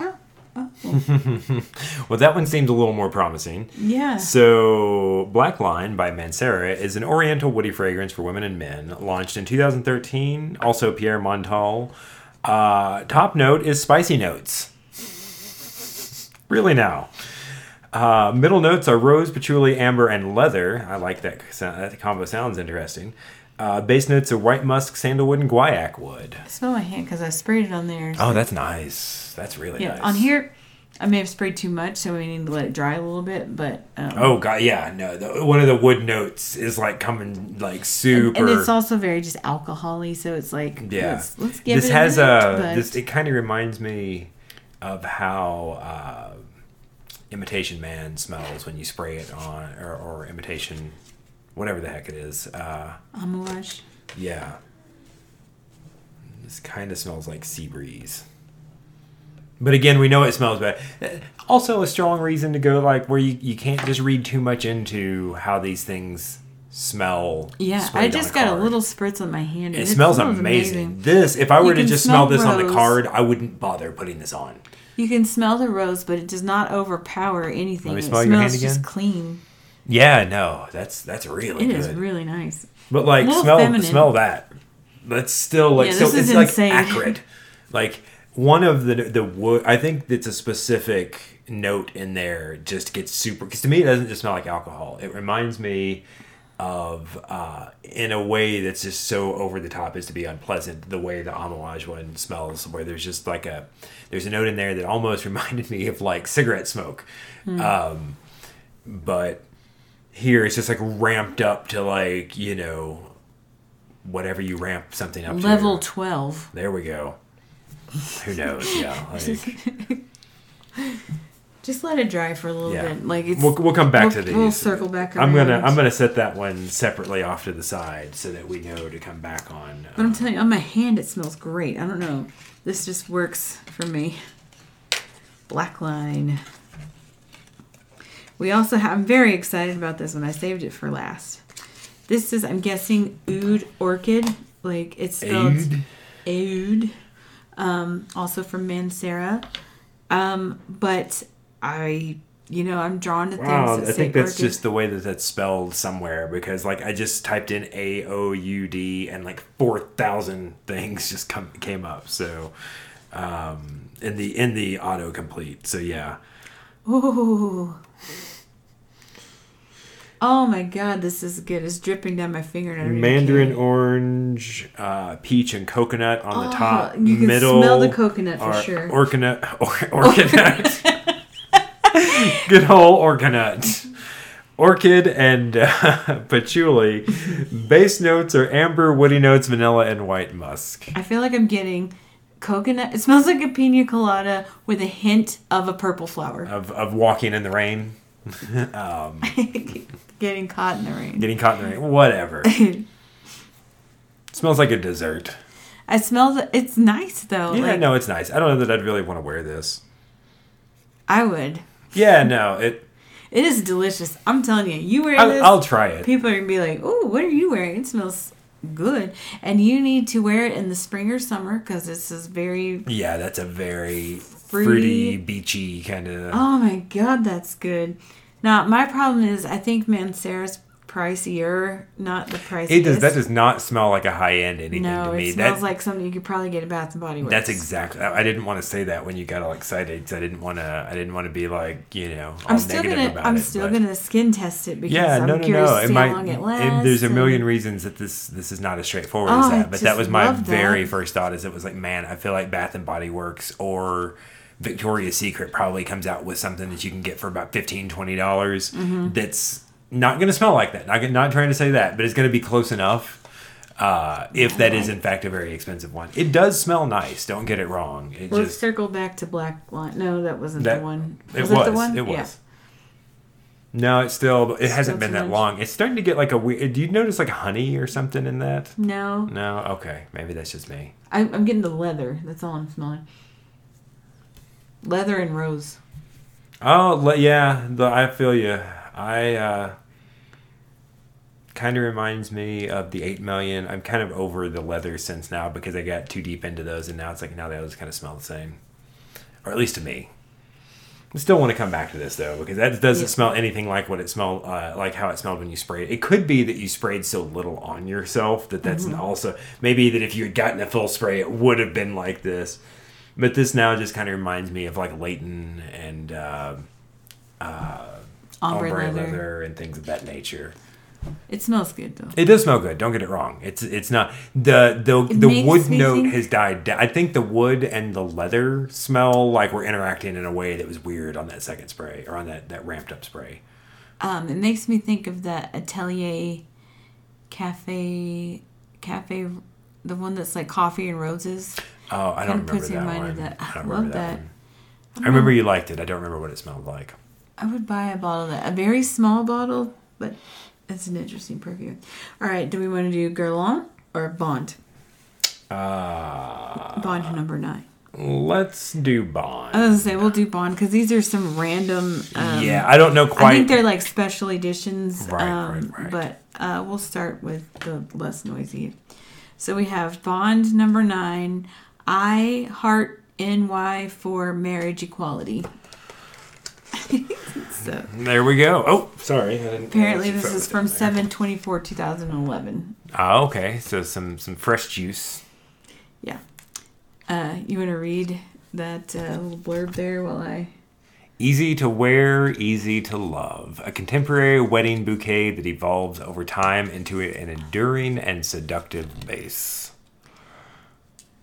Oh, oh, well, Well, that one seems a little more promising. yeah. So, Black Line by Mancera is an oriental woody fragrance for women and men, launched in 2013. Also, Pierre Montal. Uh, top note is spicy notes. Really now. Uh, middle notes are rose, patchouli, amber, and leather. I like that. That combo sounds interesting. Uh, base notes are white musk, sandalwood, and guaiac wood. I smell my hand because I sprayed it on there. Oh, that's nice. That's really yeah, nice. on here, I may have sprayed too much, so we need to let it dry a little bit. But um, Oh god, yeah, no. The, one of the wood notes is like coming like super. and it's also very just alcoholy, so it's like Yeah. let's, let's give this it has a minute, a but- this it kind of reminds me of how uh, imitation man smells when you spray it on or, or imitation whatever the heck it is uh, Amouage. yeah this kind of smells like sea breeze but again we know it smells bad also a strong reason to go like where you, you can't just read too much into how these things smell Yeah, I just got a little spritz on my hand. and It, smells, amazing. amazing. This, if I You were to just smell smell this on the card, I wouldn't bother putting this on. You can smell the rose, but it does not overpower anything. Let me it smell smells your hand just clean. Yeah, no, that's that's really It good. is really nice. but like, little smell feminine. smell that. That's still like Yeah, so. this is It's like insane. acrid. like one of the the wood. I think it's a specific note in there. Just gets super because to me it doesn't just smell like alcohol. It reminds me of uh, in a way that's just so over the top as to be unpleasant. The way the Amouage one smells, where there's just like a there's a note in there that almost reminded me of like cigarette smoke. Hmm. Um, but here it's just like ramped up to like you know whatever you ramp something up Level to. 12. There we go. Who knows? Yeah. Like, Just let it dry for a little Yeah. bit. Like it's we'll, we'll come back we'll, to these. We'll circle back around. I'm gonna I'm gonna set that one separately off to the side so that we know to come back on. But I'm uh, telling you, on my hand it smells great. I don't know. This just works for me. Black line. We also have. I'm very excited about this one. I saved it for last. This is, I'm guessing, oud orchid. Like it's spelled Oud? oud. Um, also from Mancera. Um, but I, you know, I'm drawn to things. Wow, that I say think that's orchid. just the way that that's spelled somewhere because like I just typed in A O U D and like four thousand things just come came up. So um, in the in the autocomplete. So yeah, Ooh. Oh my god, this is good. It's dripping down my finger. and I don't even mandarin orange, uh, peach, and coconut on the Oh, top. you can middle, smell the coconut for or- sure. Orcanut, or, orcanut. Good old orcanut. Orchid and uh, patchouli. Base notes are amber, woody notes, vanilla, and white musk. I feel like I'm getting coconut. It smells like a pina colada with a hint of a purple flower. Of, of walking in the rain, um, getting caught in the rain. getting caught in the rain, whatever. smells like a dessert. I smell the. It's nice though. Yeah, like, no, it's nice. I don't know that I'd really want to wear this. I would. Yeah, no, it. It is delicious. I'm telling you. You wear I'll, this, I'll try it. people are gonna be like, "Oh, what are you wearing? It smells good." And you need to wear it in the spring or summer because this is very. Yeah, that's a very Fruity. fruity, beachy kind of. Oh my god, that's good. Now my problem is I think Mancera's pricier, not the price. it does. That does not smell like a high end anything No, to me. it smells That- like something you could probably get at Bath and Body Works. That's exactly. I didn't want to say that when you got all excited I didn't want to. I didn't want to be like you know. All I'm still negative gonna. I'm it, still but- gonna skin test it because Yeah, I'm no, no, curious no. to It see might. how long it it- there's a and- million reasons that this this is not as straightforward Oh, as that. But that was my love that. very first thought. Is it was like, man, I feel like Bath and Body Works or Victoria's Secret probably comes out with something that you can get for about 15 20 dollars. Mm-hmm. That's not going to smell like that. Not not trying to say that, but it's going to be close enough. Uh, if that is in fact a very expensive one, it does smell nice. Don't get it wrong. It Let's just circle back to Black Line. No, that wasn't that the one. It was. it the one? It was. Yeah. No, it's still. It hasn't Still been that much? long. It's starting to get like a weird. Do you notice like honey or something in that? No, No. Okay. Maybe that's just me. I, I'm getting the leather. That's all I'm smelling. Leather and rose. Oh, le- yeah. The, I feel you. I uh, kind of reminds me of the eight million. I'm kind of over the leather scents now because I got too deep into those, and now it's like now they all just kind of smell the same, or at least to me. I still want to come back to this though because that doesn't Yeah. smell anything like what it smelled uh, like how it smelled when you sprayed. It could be that you sprayed so little on yourself that that's Mm-hmm. also maybe that if you had gotten a full spray it would have been like this. But this now just kind of reminds me of like Layton and uh, Ombre, ombre leather. leather. and things of that nature. It smells good though. It does smell good. Don't get it wrong. It's it's not the the It the wood note think- has died down. I think the wood and the leather smell like we're interacting in a way that was weird on that second spray or on that that ramped up spray. Um, it makes me think of that Atelier cafe, cafe, the one that's like coffee and roses. Oh, I don't remember that one. that. I I remember love that. one. I remember you liked it. I don't remember what it smelled like. I would buy a bottle of that, a very small bottle, but it's an interesting perfume. All right, do we want to do Guerlain or Bond? Uh, Bond number nine. let's do Bond. I was gonna say we'll do Bond because these are some random. Um, yeah, I don't know quite. I think they're like special editions. Right, um, right, right. But uh, we'll start with the less noisy. So we have Bond number nine. I heart NY for marriage equality. so there we go. Oh, sorry. I didn't apparently this is from in there. 7 24 2011. Oh, okay. So some some fresh juice. Yeah. Uh, you want to read that uh, little blurb there while I. Easy to wear, easy to love. A contemporary wedding bouquet that evolves over time into an enduring and seductive base.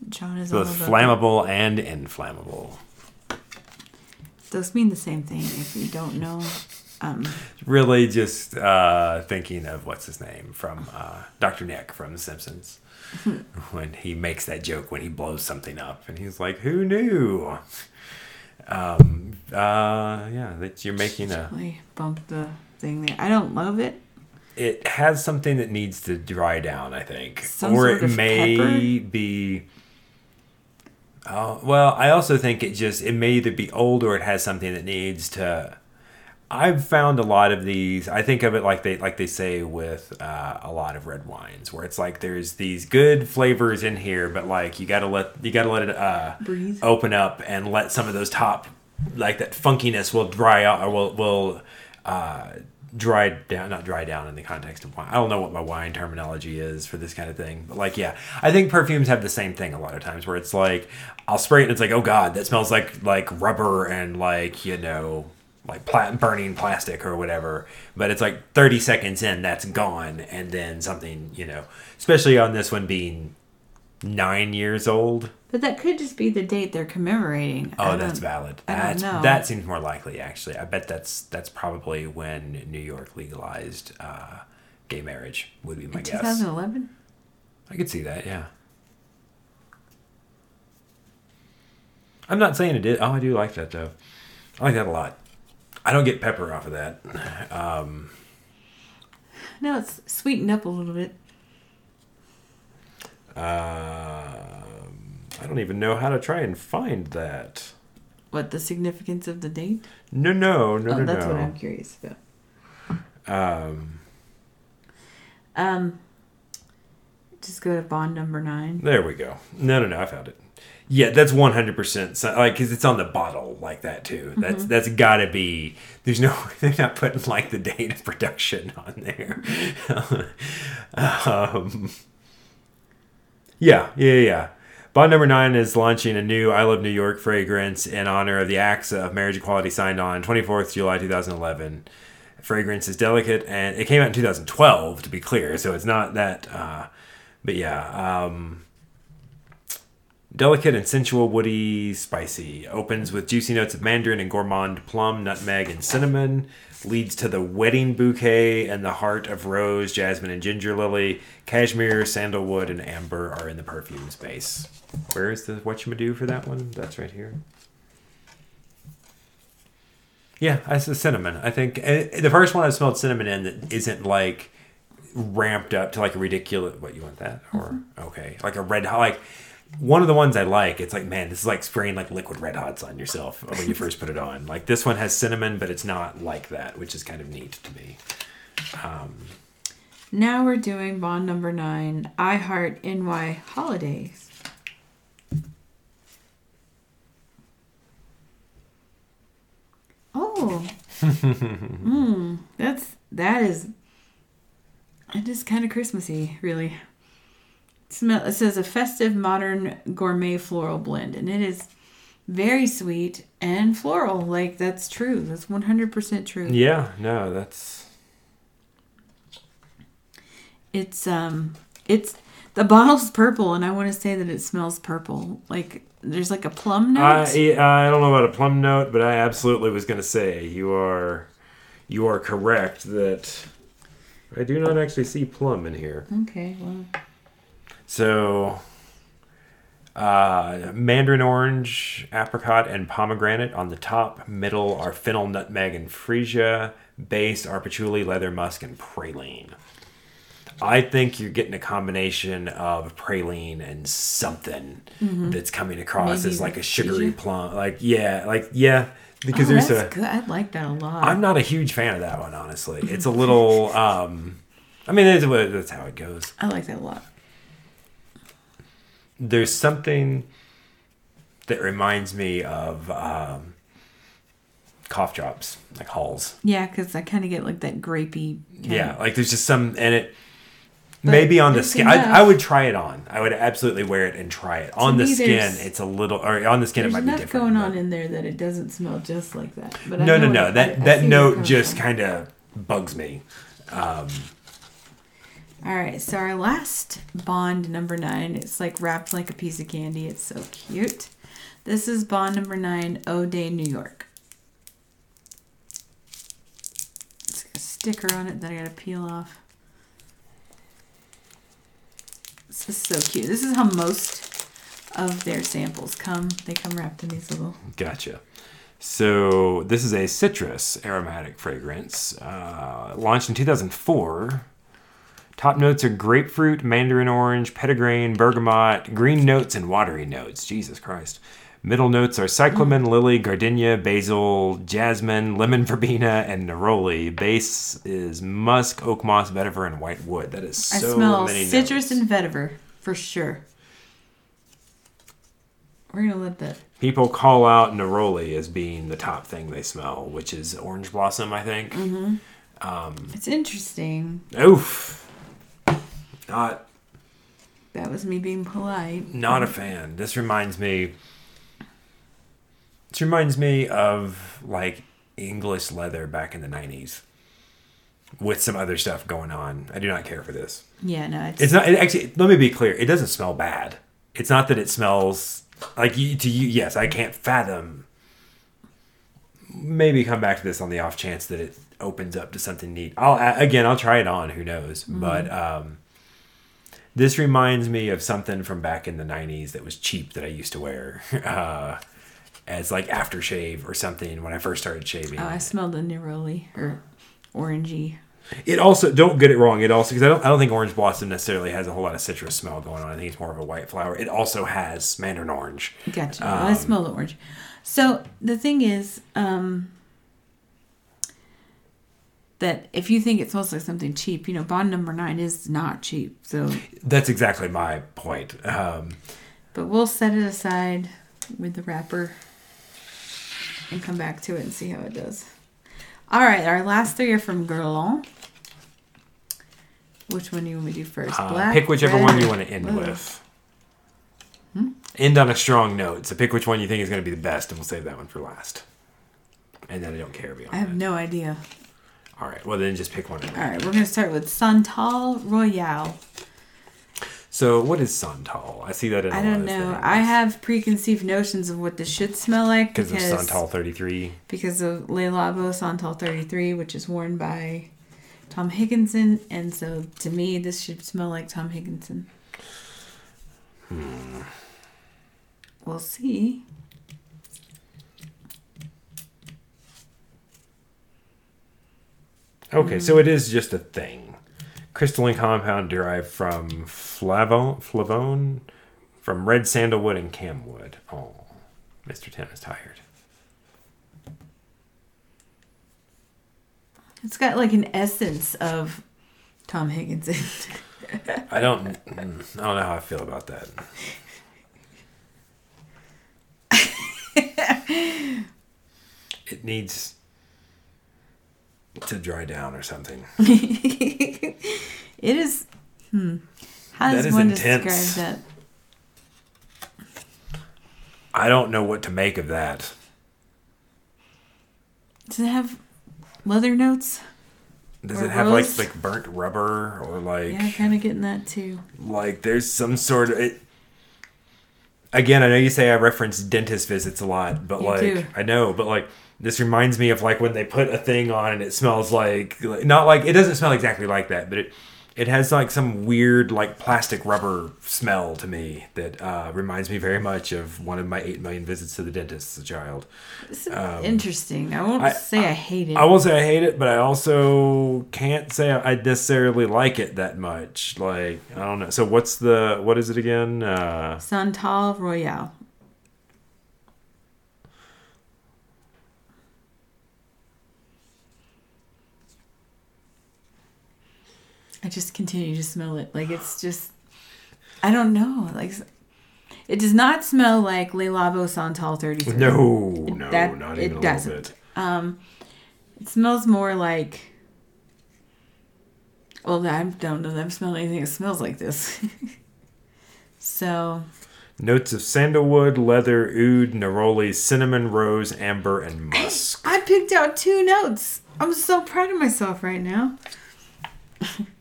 John is Both flammable and inflammable. Those mean the same thing if you don't know. Um, Really just uh, thinking of what's his name from uh, Dr. Nick from The Simpsons. when he makes that joke when he blows something up. And he's like, who knew? Um, uh, yeah, that you're making a. I bumped the thing there. I don't love it. it has something that needs to dry down, I think, Some or it may pepper? be. Oh well, I also think it just it may either be old or it has something that needs to. I've found a lot of these. I think of it like they like they say with uh, a lot of red wines, where it's like there's these good flavors in here, but like you gotta let you gotta let it uh, Breathe. open up and let some of those top like that funkiness will dry out or will will uh, dry down not dry down in the context of wine. I don't know what my wine terminology is for this kind of thing. But like yeah, I think perfumes have the same thing a lot of times where it's like I'll spray it and it's like, oh god, that smells like like rubber and like, you know, like pla- burning plastic or whatever. But it's like 30 seconds in, that's gone, and then something, you know, especially on this one being nine years old. But that could just be the date they're commemorating. Oh, that's valid. That's, that seems more likely, actually. I bet that's that's probably when New York legalized uh, gay marriage. Would be my In guess. 2011? I could see that. Yeah. I'm not saying it did. Oh, I do like that though. I like that a lot. I don't get pepper off of that. Um, No, it's sweetened up a little bit. Um, I don't even know how to try and find that. what the significance of the date? No, no, no, oh, no, that's no. what I'm curious about. Um, Um, just go to bond number nine. there we go. No, no, no. I found it. Yeah, that's one hundred percent. Like, cause it's on the bottle like that too. That's Mm-hmm. that's got to be. There's no. They're not putting like the date of production on there. um, yeah, yeah, yeah. Bond number nine is launching a new I Love New York fragrance in honor of the acts of marriage equality signed on 24th July 2011. Fragrance is delicate, and it came out in 2012 to be clear, so it's not that. Uh, but yeah, um, delicate and sensual, woody, spicy. Opens with juicy notes of mandarin and gourmand plum, nutmeg, and cinnamon. Leads to the wedding bouquet and the heart of rose, jasmine, and ginger lily. Cashmere, sandalwood, and amber are in the perfume space. Where is the whatchamado for that one? That's right here. Yeah, I said cinnamon. I think uh, the first one I smelled cinnamon in that isn't like ramped up to like a ridiculous. What you want that or okay, like a red hot like. One of the ones I like, it's like, man, this is like spraying like liquid red hots on yourself when you first put it on. Like this one has cinnamon, but it's not like that, which is kind of neat to me. Um, Now we're doing bond number nine. I heart NY holidays. Oh, mm, that's that is it is kind of Christmassy, really. Smell. It says a festive modern gourmet floral blend, and it is very sweet and floral. Like that's true. That's one hundred percent true. Yeah, no, that's It's um it's the bottle's purple and I want to say that it smells purple. Like there's like a plum note. I I don't know about a plum note, but I absolutely was going to say you are you are correct that I do not actually see plum in here. okay, well So uh, mandarin orange, apricot, and pomegranate on the top. Middle are fennel, nutmeg, and freesia. Base are patchouli, leather musk, and praline. I think you're getting a combination of praline and something that's coming across Maybe as like a sugary plum. Like yeah, like yeah, because oh, there's that's a. good. I like that a lot. I'm not a huge fan of that one, honestly. It's a little. um I mean, that's how it goes. I like that a lot. There's something that reminds me of um, cough drops, like Halls. Yeah, because I kind of get like that grapey. Yeah, like there's just some, and it But maybe on the skin. I. I would try it on. I would absolutely wear it and try it on the skin. It's a little, or on the skin it might be enough different. going on in there that it doesn't smell just like that. But no, no, no. That I- I that it note just kind of bugs me. All right, so our last bond number nine. It's like wrapped like a piece of candy. It's so cute. This is bond number nine, Eau de, New York. It's got a sticker on it that I gotta peel off. This is so cute. This is how most of their samples come. They come wrapped in these little. Gotcha. So this is a citrus aromatic fragrance, uh, launched in 2004. Top notes are grapefruit, mandarin orange, petitgrain, bergamot, green notes, and watery notes. Jesus Christ. Middle notes are cyclamen, hmm. lily, gardenia, basil, jasmine, lemon verbena, and neroli. Base is musk, oak moss, vetiver, and white wood. That is so I smell citrus notes. and vetiver for sure. We're gonna let that. People call out neroli as being the top thing they smell, which is orange blossom, I think. Mm-hmm. Um, it's interesting. Oof. Not That was me being polite. not a fan. This reminds me This reminds me of like English leather back in the 90s with some other stuff going on. I do not care for this. Yeah, no, it's, It's not it actually let me be clear. It doesn't smell bad. It's not that it smells like you, to you yes, I can't fathom maybe come back to this on the off chance that it opens up to something neat. I'll again, I'll try it on, who knows. But um this reminds me of something from back in the 90s that was cheap that I used to wear uh, as like aftershave or something when I first started shaving. oh, I smelled the neroli or orangey. It also don't get it wrong. It also because I don't I don't think orange blossom necessarily has a whole lot of citrus smell going on. I think it's more of a white flower. It also has mandarin orange. Gotcha. Well, I smell the orange. So the thing is, um, that if you think it smells like something cheap, you know, Bond Number Nine is not cheap. So, That's exactly my point. Um, but we'll set it aside with the wrapper and come back to it and see how it does. All right, our last three are from Guerlain. Which one do you want me to do first? uh, pick whichever red, one you want to end Ugh. with. End on a strong note. So pick which one you think is going to be the best, and we'll save that one for last. And then I don't care beyond I have that. no idea. All right. Well, then just pick one. All right, we're gonna start with Santal Royale. So what is Santal? I see that in I don't know. I have preconceived notions of what this should smell like because of Santal 33. because of Le Labo Santal 33, which is worn by Tom Higginson, and so to me, this should smell like Tom Higginson. Hmm. We'll see. Okay, so it is just a thing. Crystalline compound derived from flavone, flavone, from red sandalwood and camwood. Oh, Mr. Tim is tired. It's got like an essence of Tom Higginson. I don't, mm, I don't know how I feel about that. it needs to dry down or something. it is. Hmm. How does is one intense. describe that? I don't know what to make of that. Does it have leather notes? Does Or it have rose? like like burnt rubber or like Yeah, kind of getting that too. like there's some sort of it again i know you say i reference dentist visits a lot but You like do. i know but like this reminds me of like when they put a thing on and it smells like not like it doesn't smell exactly like that but it it has like some weird like plastic rubber smell to me that uh, reminds me very much of one of my 8 million visits to the dentist as a child This is interesting. I won't Um, I- say I, hate it. i won't say i hate it but i also can't say i necessarily like it that much like i don't know so what's the what is it again uh Santal Royale. I just continue to smell it. Like it's just, I don't know. Like it does not smell like Le Labo Santal 33. No, no, that- not it even a doesn't. little bit. Um, it smells more like. Well, I don't know I've smelled anything that smells like this. so Notes of sandalwood, leather, oud, neroli, cinnamon, rose, amber, and musk. I picked out two notes. I'm so proud of myself right now.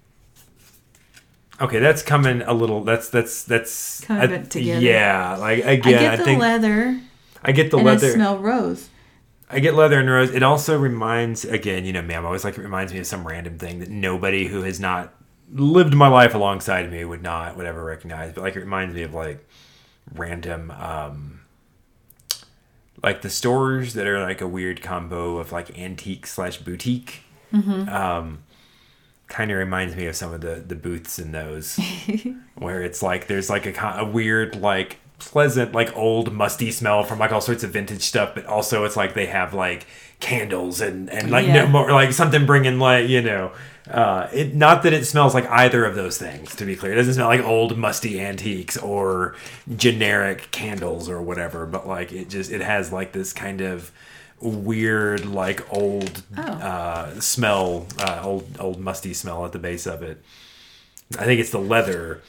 Okay, that's coming a little. That's that's that's I- back together. Yeah, like again, I get I, the think leather I get the leather. I smell rose. I get leather and rose. It also reminds, again, you know, me, I'm always like, it reminds me of some random thing that nobody who has not lived my life alongside me would not, would ever recognize. But like, it reminds me of like random, um, like the stores that are like a weird combo of like antique slash boutique. Um, kind of reminds me of some of the the booths in those where it's like there's like a, a weird like pleasant like old musty smell from like all sorts of vintage stuff but also it's like they have like candles and and like Yeah. no more like something bringing like you know uh it not that it smells like either of those things to be clear it doesn't smell like old musty antiques or generic candles or whatever but like it just it has like this kind of weird like old Oh. uh smell uh old old musty smell at the base of it i think it's the leather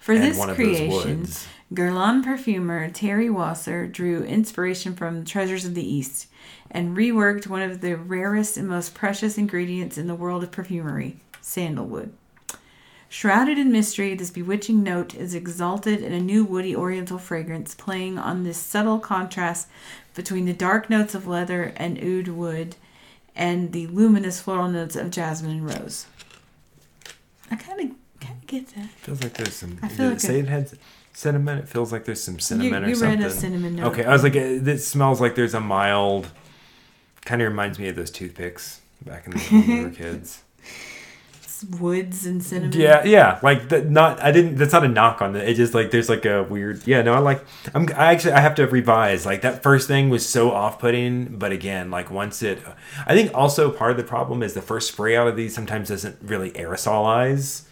For this one creation, woods. Guerlain perfumer Thierry Wasser drew inspiration from Treasures of the East and reworked one of the rarest and most precious ingredients in the world of perfumery sandalwood. Shrouded in mystery, this bewitching note is exalted in a new woody oriental fragrance, playing on this subtle contrast between the dark notes of leather and oud wood and the luminous floral notes of jasmine and rose. I kind of kind of get that. feels like there's some I feel it like say a- it had cinnamon it feels like there's some cinnamon or you something read a cinnamon note. okay i was like uh, it, it smells like there's a mild kind of reminds me of those toothpicks back in the when we were kids woods and cinnamon. Yeah, yeah. Like that. Not. I didn't. That's not a knock on it. It just like there's like a weird. Yeah. No. I like. I'm. I actually. I have to revise. Like that first thing was so off-putting. But again, like once it. I think also part of the problem is the first spray out of these sometimes doesn't really aerosolize,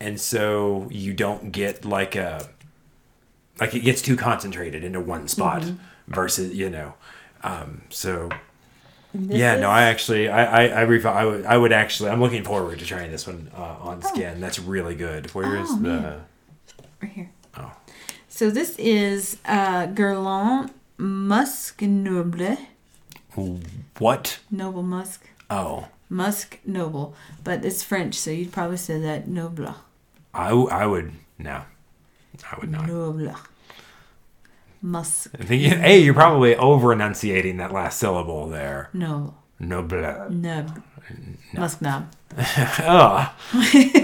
and so you don't get like a. Like it gets too concentrated into one spot versus you know, um, so this yeah, no, I actually, I, I, I, I would, I would actually, I'm looking forward to trying this one uh, on skin. That's really good. Where is Oh, the? man. right here. Oh. So this is uh, Guerlain Musk Noble, What? Noble Musk, Oh, Musk Noble, but it's French, so you'd probably say that Noble, I, w- I would no, I would not. Noble, Musk think, hey, you're probably over enunciating that last syllable there. Noble, Noble. Nub, Musk Knob. Ugh.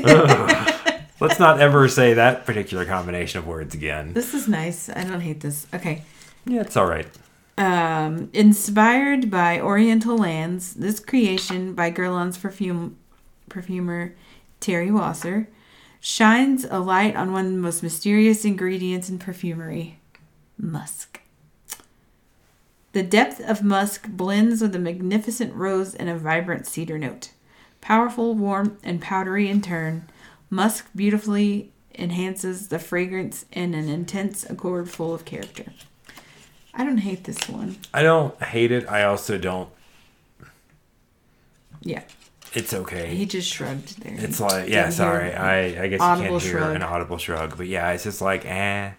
Ugh. Let's not ever say that particular combination of words again. This is nice. I don't hate this. Okay. Yeah, it's all right. Um, inspired by Oriental lands, this creation by Guerlain's perfume perfumer Thierry Wasser shines a light on one of the most mysterious ingredients in perfumery, musk. The depth of musk blends with a magnificent rose and a vibrant cedar note. Powerful, warm, and powdery in turn, musk beautifully enhances the fragrance in an intense accord full of character. I don't hate this one. I don't hate it. I also don't. Yeah, It's okay. he just shrugged there. It's like, didn't yeah, sorry. I, I guess you can't hear shrug. an audible shrug, but yeah, it's just like, eh.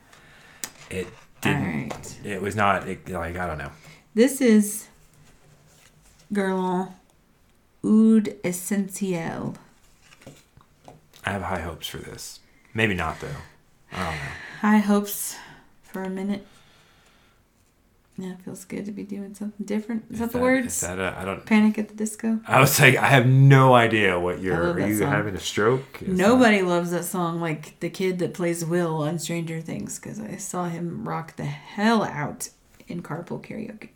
It didn't. It was not it, like I don't know. This is Guerlain Oud Essentiel. I have high hopes for this. Maybe not though. I don't know. High hopes for a minute. Yeah, it feels good to be doing something different. Is, that the words? Is that a, I don't. Panic at the Disco? I was like, I have no idea what you're. Are you song. having a stroke? Is Nobody loves that song like the kid that plays Will on Stranger Things because I saw him rock the hell out in carpool karaoke.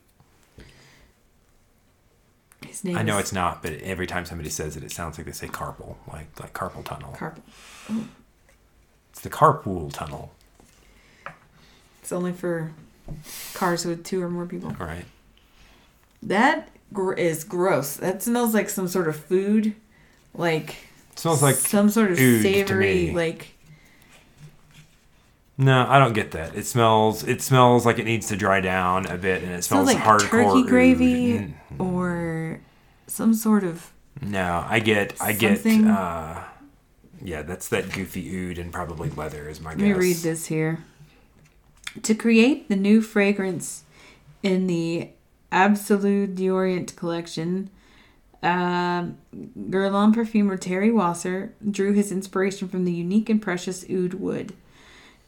His name I know is it's not, but every time somebody says it, it sounds like they say carpal, like like carpal tunnel. carpool. it's the carpool tunnel, It's only for cars with two or more people. right? That gr- is gross. That smells like some sort of food, like It smells like some sort of to savory, me. like No, I don't get that. It smells. It smells like it needs to dry down a bit, and it smells smells, like hardcore. turkey gravy Mm, or some sort of. No, I get. I get. Something- uh Yeah, that's that goofy oud and probably leather is my Let guess. me read this here. To create the new fragrance in the Absolute d'Orient collection, um, Guerlain perfumer Thierry Wasser drew his inspiration from the unique and precious oud wood.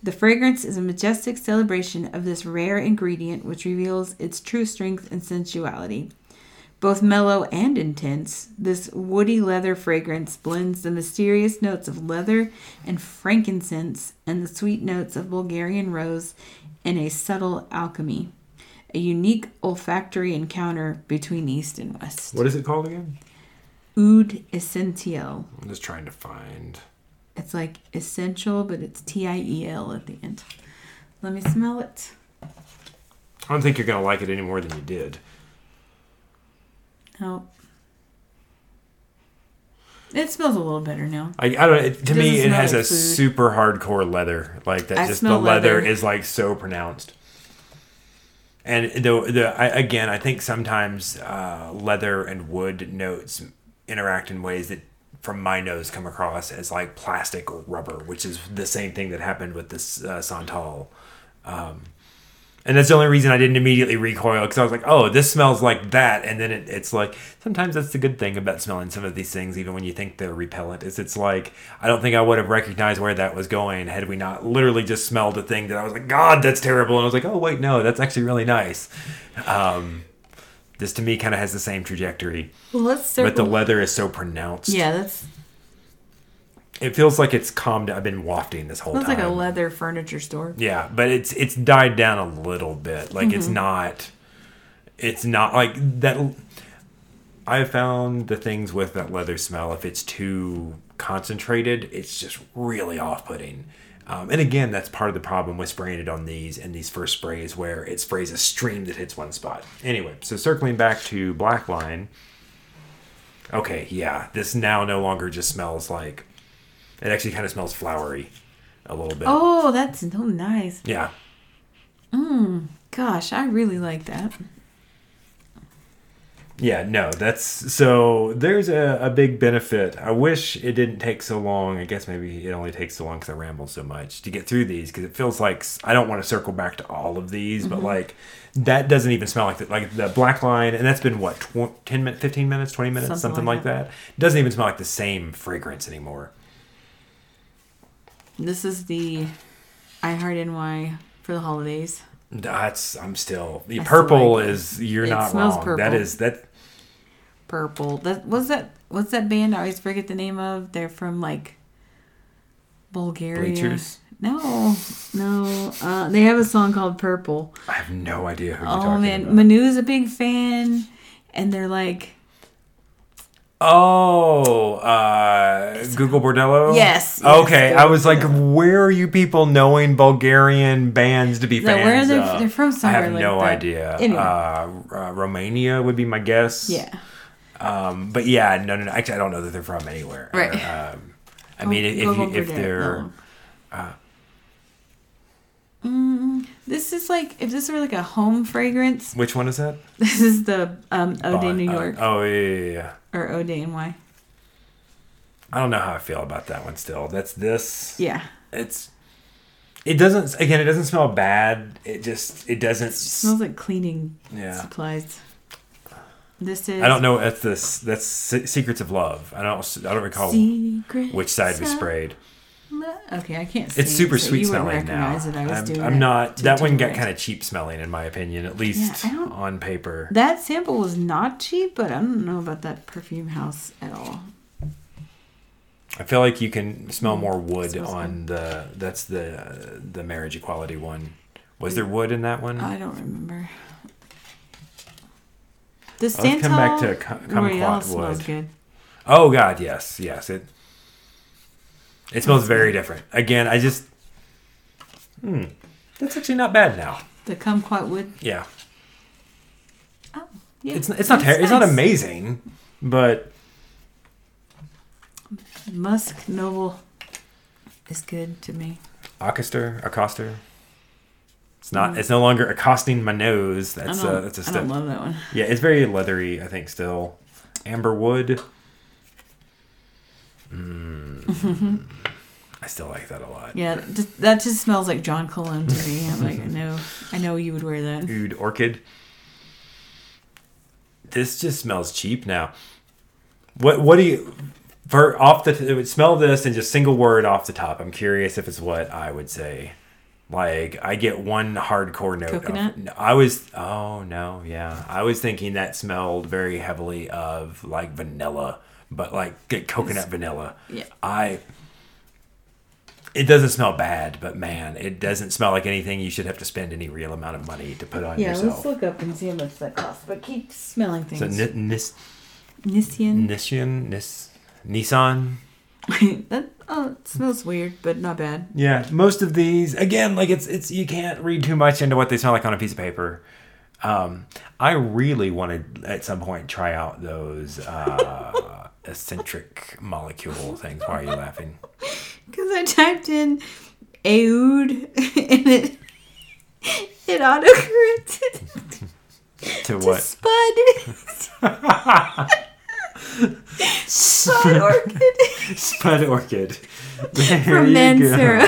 The fragrance is a majestic celebration of this rare ingredient, which reveals its true strength and sensuality. Both mellow and intense, this woody leather fragrance blends the mysterious notes of leather and frankincense and the sweet notes of Bulgarian rose in a subtle alchemy. A unique olfactory encounter between East and West. What is it called again? Oud Essentiel. I'm just trying to find. It's like essential, but it's T I E L at the end. Let me smell it. I don't think you're gonna like it any more than you did. Oh. It smells a little better now. I, I don't. It, to Doesn't me, it has like a food. super hardcore leather. Like that. I just the leather, leather. is like so pronounced. And the the I, again, I think sometimes uh, leather and wood notes interact in ways that, from my nose, come across as like plastic or rubber, which is the same thing that happened with this uh, Santal. Um, and that's the only reason I didn't immediately recoil because I was like, "Oh, this smells like that," and then it, it's like sometimes that's the good thing about smelling some of these things, even when you think they're repellent. Is it's like I don't think I would have recognized where that was going had we not literally just smelled a thing that I was like, "God, that's terrible," and I was like, "Oh, wait, no, that's actually really nice." Um, this to me kind of has the same trajectory, Well, let's but the leather is so pronounced. yeah, that's it feels like it's calmed. I've been wafting this whole smells time. like a leather furniture store. Yeah, but it's it's died down a little bit. Like Mm-hmm. it's not it's not like that I found the things with that leather smell if it's too concentrated, it's just really off-putting. Um, and again, that's part of the problem with spraying it on these and these first sprays, where it sprays a stream that hits one spot. Anyway, so circling back to Blackline. Okay, yeah, this now no longer just smells like. It actually kind of smells flowery, a little bit. Oh, that's so nice. Yeah, Mmm. Gosh, I really like that. Yeah, no, that's so there's a, a big benefit. I wish it didn't take so long. I guess maybe it only takes so long because I ramble so much to get through these because it feels like I don't want to circle back to all of these, Mm-hmm. but like that doesn't even smell like the, like the black line, and that's been what tw- 10 minutes, 15 minutes, 20 minutes, something, Something like, like that. Doesn't even smell like the same fragrance anymore. This is the I Heart NY for the holidays. That's I'm still the still purple like it. is you're It not smells wrong. That purple. is that Purple. That was that. What's that band? I always forget the name of. They're from like Bulgaria. Bleachers? No, no. Uh, they have a song called Purple. I have no idea who you're Oh talking man, about. Manu's a big fan, and they're like, Oh, uh, Gogol Bordello. Yes, yes, Okay, I was like, where are you people knowing Bulgarian bands to be No, fans where they're- of? they're from somewhere. I have like no that. idea. Anyway. Uh, uh, Romania would be my guess. yeah, Um, but yeah, no, no, no. Actually, I don't know that they're from anywhere. Right. Um, I mean, if over if they're No. Mm, this is like if this were like a home fragrance. which one is that? This is the um, Ode Oh, New uh, York oh yeah, yeah, yeah. Or Ode NY. I don't know how I feel about that one. Still, that's this. Yeah, It's. It doesn't. Again, it doesn't smell bad. It just. It doesn't. it smells like cleaning Yeah. supplies. This is I don't know. That's this. That's Secrets of Love. I don't. I don't recall Secret which side we sprayed. Okay, I can't. It's super it, so sweet smelling now. recognize It. I was I'm, doing I'm not. That one got kind of cheap smelling, in my opinion. At least don't- on paper. That sample was not cheap, but I don't know about that perfume house at all. I feel like you can smell mm, more wood on the. That's the the marriage equality one. Was there wood in that one? I don't remember. The Let's come back to Santal cum- Royale kumquat smells wood. good. Oh God, yes, yes. It. It smells very different. Again, I just. Hmm. That's actually not bad now. The kumquat wood. Yeah. Oh, yeah. It's it's not ter- it's not amazing, but Musk Noble is good to me. Akaster, Akaster. It's not. It's no longer accosting my nose. That's a that's a I step. don't love that one. Yeah, it's very leathery. I think still. Amber wood. Mm. I still like that a lot. Yeah, that just, that just smells like John Cologne to me. I'm like, I know, I know you would wear that. Oud orchid. This just smells cheap now. What what do you for off the it would smell this and just single word off the top? I'm curious if it's what I would say. Like I get one hardcore note. of- Coconut? no, I was oh no yeah I was thinking that smelled very heavily of like vanilla, but like get coconut vanilla. Yeah. I. It doesn't smell bad, but man, it doesn't smell like anything you should have to spend any real amount of money to put on Yeah, yourself. let's look up and see how much that costs. But keep smelling So things. Nis- Nisean. Nisean, Nis- Nisean. that oh, it smells weird, but not bad. Yeah, most of these again, like it's it's you can't read too much into what they smell like on a piece of paper. Um, I really wanted at some point try out those uh, eccentric molecule things. Why are you laughing? Because I typed in Aoud and it it autocorrected To to what? Spud. Spud Orchid Spud orchid. There from. Mancera.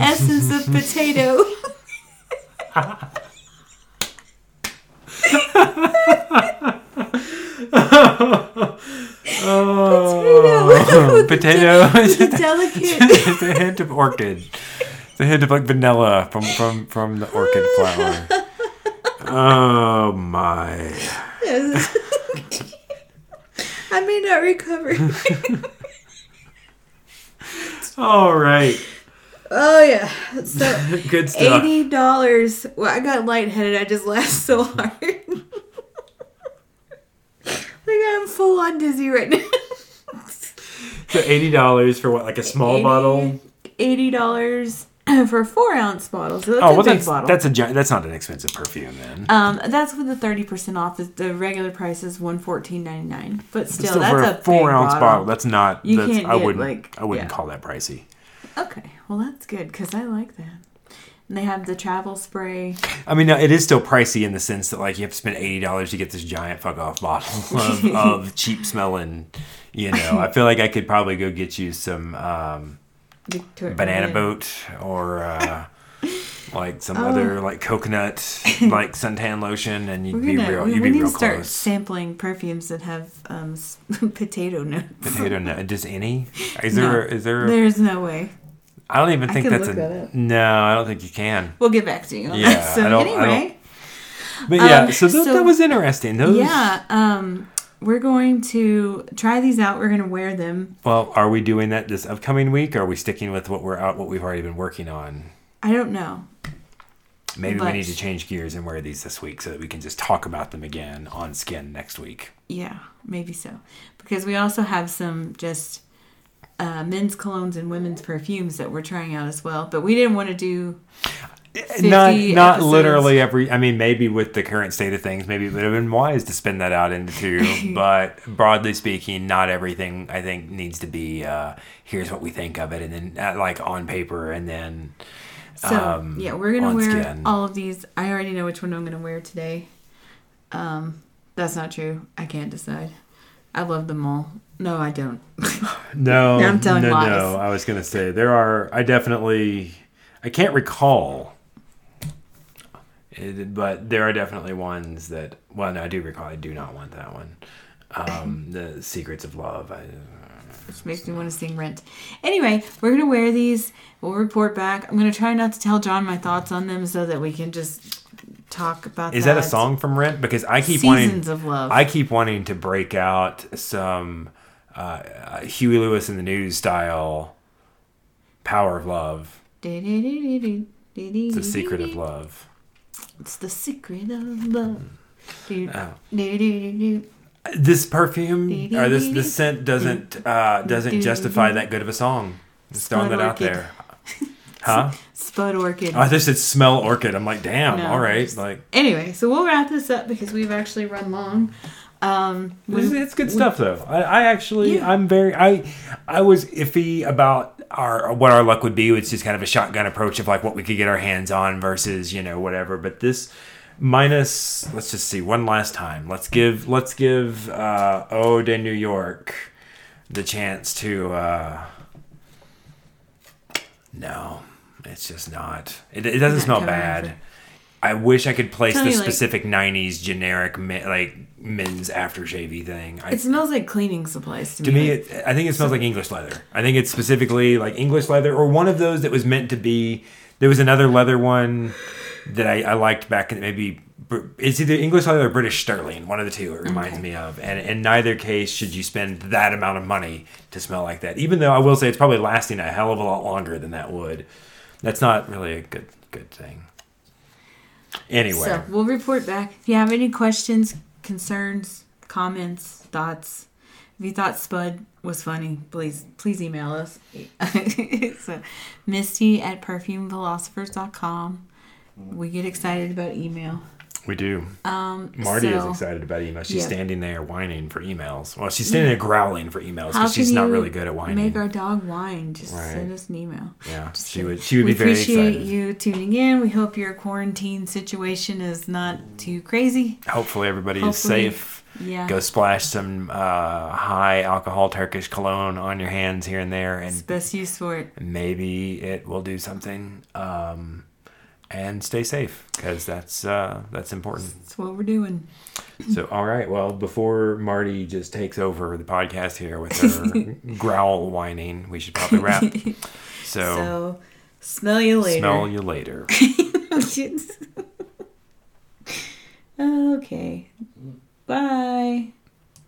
Essence of potato. Oh, potato. Delicate. it's a hint of orchid. It's a hint of like vanilla from from from the orchid flower. Oh my! Yes. I may not recover. All right, Oh yeah. So good stuff. eighty dollars. Well, I got lightheaded. I just laughed so hard. Like I'm full on dizzy right now. So eighty dollars for what, like a small 80 bottle? Eighty dollars for a four ounce bottle. So that's Oh a well, big that's bottle. that's a that's not an expensive perfume then. um, that's with the thirty percent off. The regular price is one fourteen ninety nine. But still, Still, that's for a, four ounce bottle. bottle. That's not. You that's, can't I get, wouldn't. like- I wouldn't yeah. call that pricey. Okay, well that's good because I like that. They have the travel spray. I mean, no, it is still pricey in the sense that like you have to spend eighty dollars to get this giant fuck off bottle of, of cheap smelling. You know, I feel like I could probably go get you some um, Victoria- banana boat or uh, like some Oh. other like coconut like suntan lotion, and you'd We're be gonna, real. You'd we be need real to start close. sampling perfumes that have um, potato notes. Potato nut. Does any? Is there? No. Is there? There's no way. I don't even think that's a. that. No, I don't think you can. We'll get back to you. Yeah. So I don't- I anyway, But yeah, Um, so, th- so- that was interesting. Those, yeah, um, we're going to try these out. We're going to wear them. Well, are we doing that this upcoming week? Or are we sticking with what we're out, what we've already been working on? I don't know. Maybe we need to change gears and wear these this week so that we can just talk about them again on Skin next week. Yeah, maybe so. Because we also have some just uh, men's colognes and women's perfumes that we're trying out as well. But we didn't want to do. 50 not not episodes. literally every. I mean, maybe with the current state of things, maybe it would have been wise to spin that out into two. but broadly speaking, not everything I think needs to be. Uh, here's what we think of it, and then uh, like on paper, and then. So um, yeah, we're gonna wear Skin. all of these. I already know which one I'm gonna wear today. Um, that's not true. I can't decide. I love them all. No, I don't. No, I'm telling no, lies. no. I was gonna say there are. I definitely. I can't recall. It, but there are definitely ones that. Well, no, I do recall. I do not want that one. Um, the Secrets of Love. I, Which makes me want to sing Rent. Anyway, we're gonna wear these. We'll report back. I'm gonna try not to tell John my thoughts on them so that we can just talk about. is that a song from Rent? Because I keep wanting Seasons wanting. of Love. I keep wanting to break out some uh, uh, Huey Lewis and the News style. Power of Love. It's The Secret of Love. It's the secret of love. Oh. This perfume or this this scent doesn't uh, doesn't justify that good of a song. Just throwing that out there. Huh? Spud Orchid. Oh, I just said smell orchid. I'm like, damn. No, all right. just- Like, Anyway, so we'll wrap this up because we've actually run long. Um, it's, we- it's good stuff though. I, I actually, Yeah. I'm very, I, I was iffy about our what our luck would be. It's just kind of a shotgun approach of like what we could get our hands on versus you know whatever. But this minus, let's just see one last time. Let's give let's give uh, Ode in New York the chance to. Uh, no, it's just not. It, it doesn't Not smell bad. over. I wish I could place the you, like- specific '90s generic men, like men's aftershavey thing. I, it smells like cleaning supplies to, me. to me, it, I think it smells like English leather. I think it's specifically like English leather, or one of those that was meant to be. There was another leather one that I, I liked back in maybe. It's either English leather or British sterling, one of the two. It reminds Okay. me of, and in neither case should you spend that amount of money to smell like that. Even though I will say it's probably lasting a hell of a lot longer than that would. That's not really a good good thing. Anyway, So we'll report back. If you have any questions, concerns, comments, thoughts, if you thought Spud was funny, please please email us. so, Misty at perfumephilosophers.com. We get excited about email. We do. Um, Marty is excited about emails. She's yeah. standing there whining for emails. Well, she's standing there growling for emails because she's not really good at whining. Make our dog whine. Just Right. send us an email. yeah, Just she would. She would be very excited. We appreciate you tuning in. We hope your quarantine situation is not too crazy. Hopefully, everybody is safe. Yeah. Go splash some uh, high alcohol Turkish cologne on your hands here and there, It's and best use for it. maybe it will do something. Um, and stay safe because that's uh, that's important. That's what we're doing. So, all right. Well, before Marty just takes over the podcast here with her growl whining, we should probably wrap. So, So, smell you later. smell you later. okay. Bye.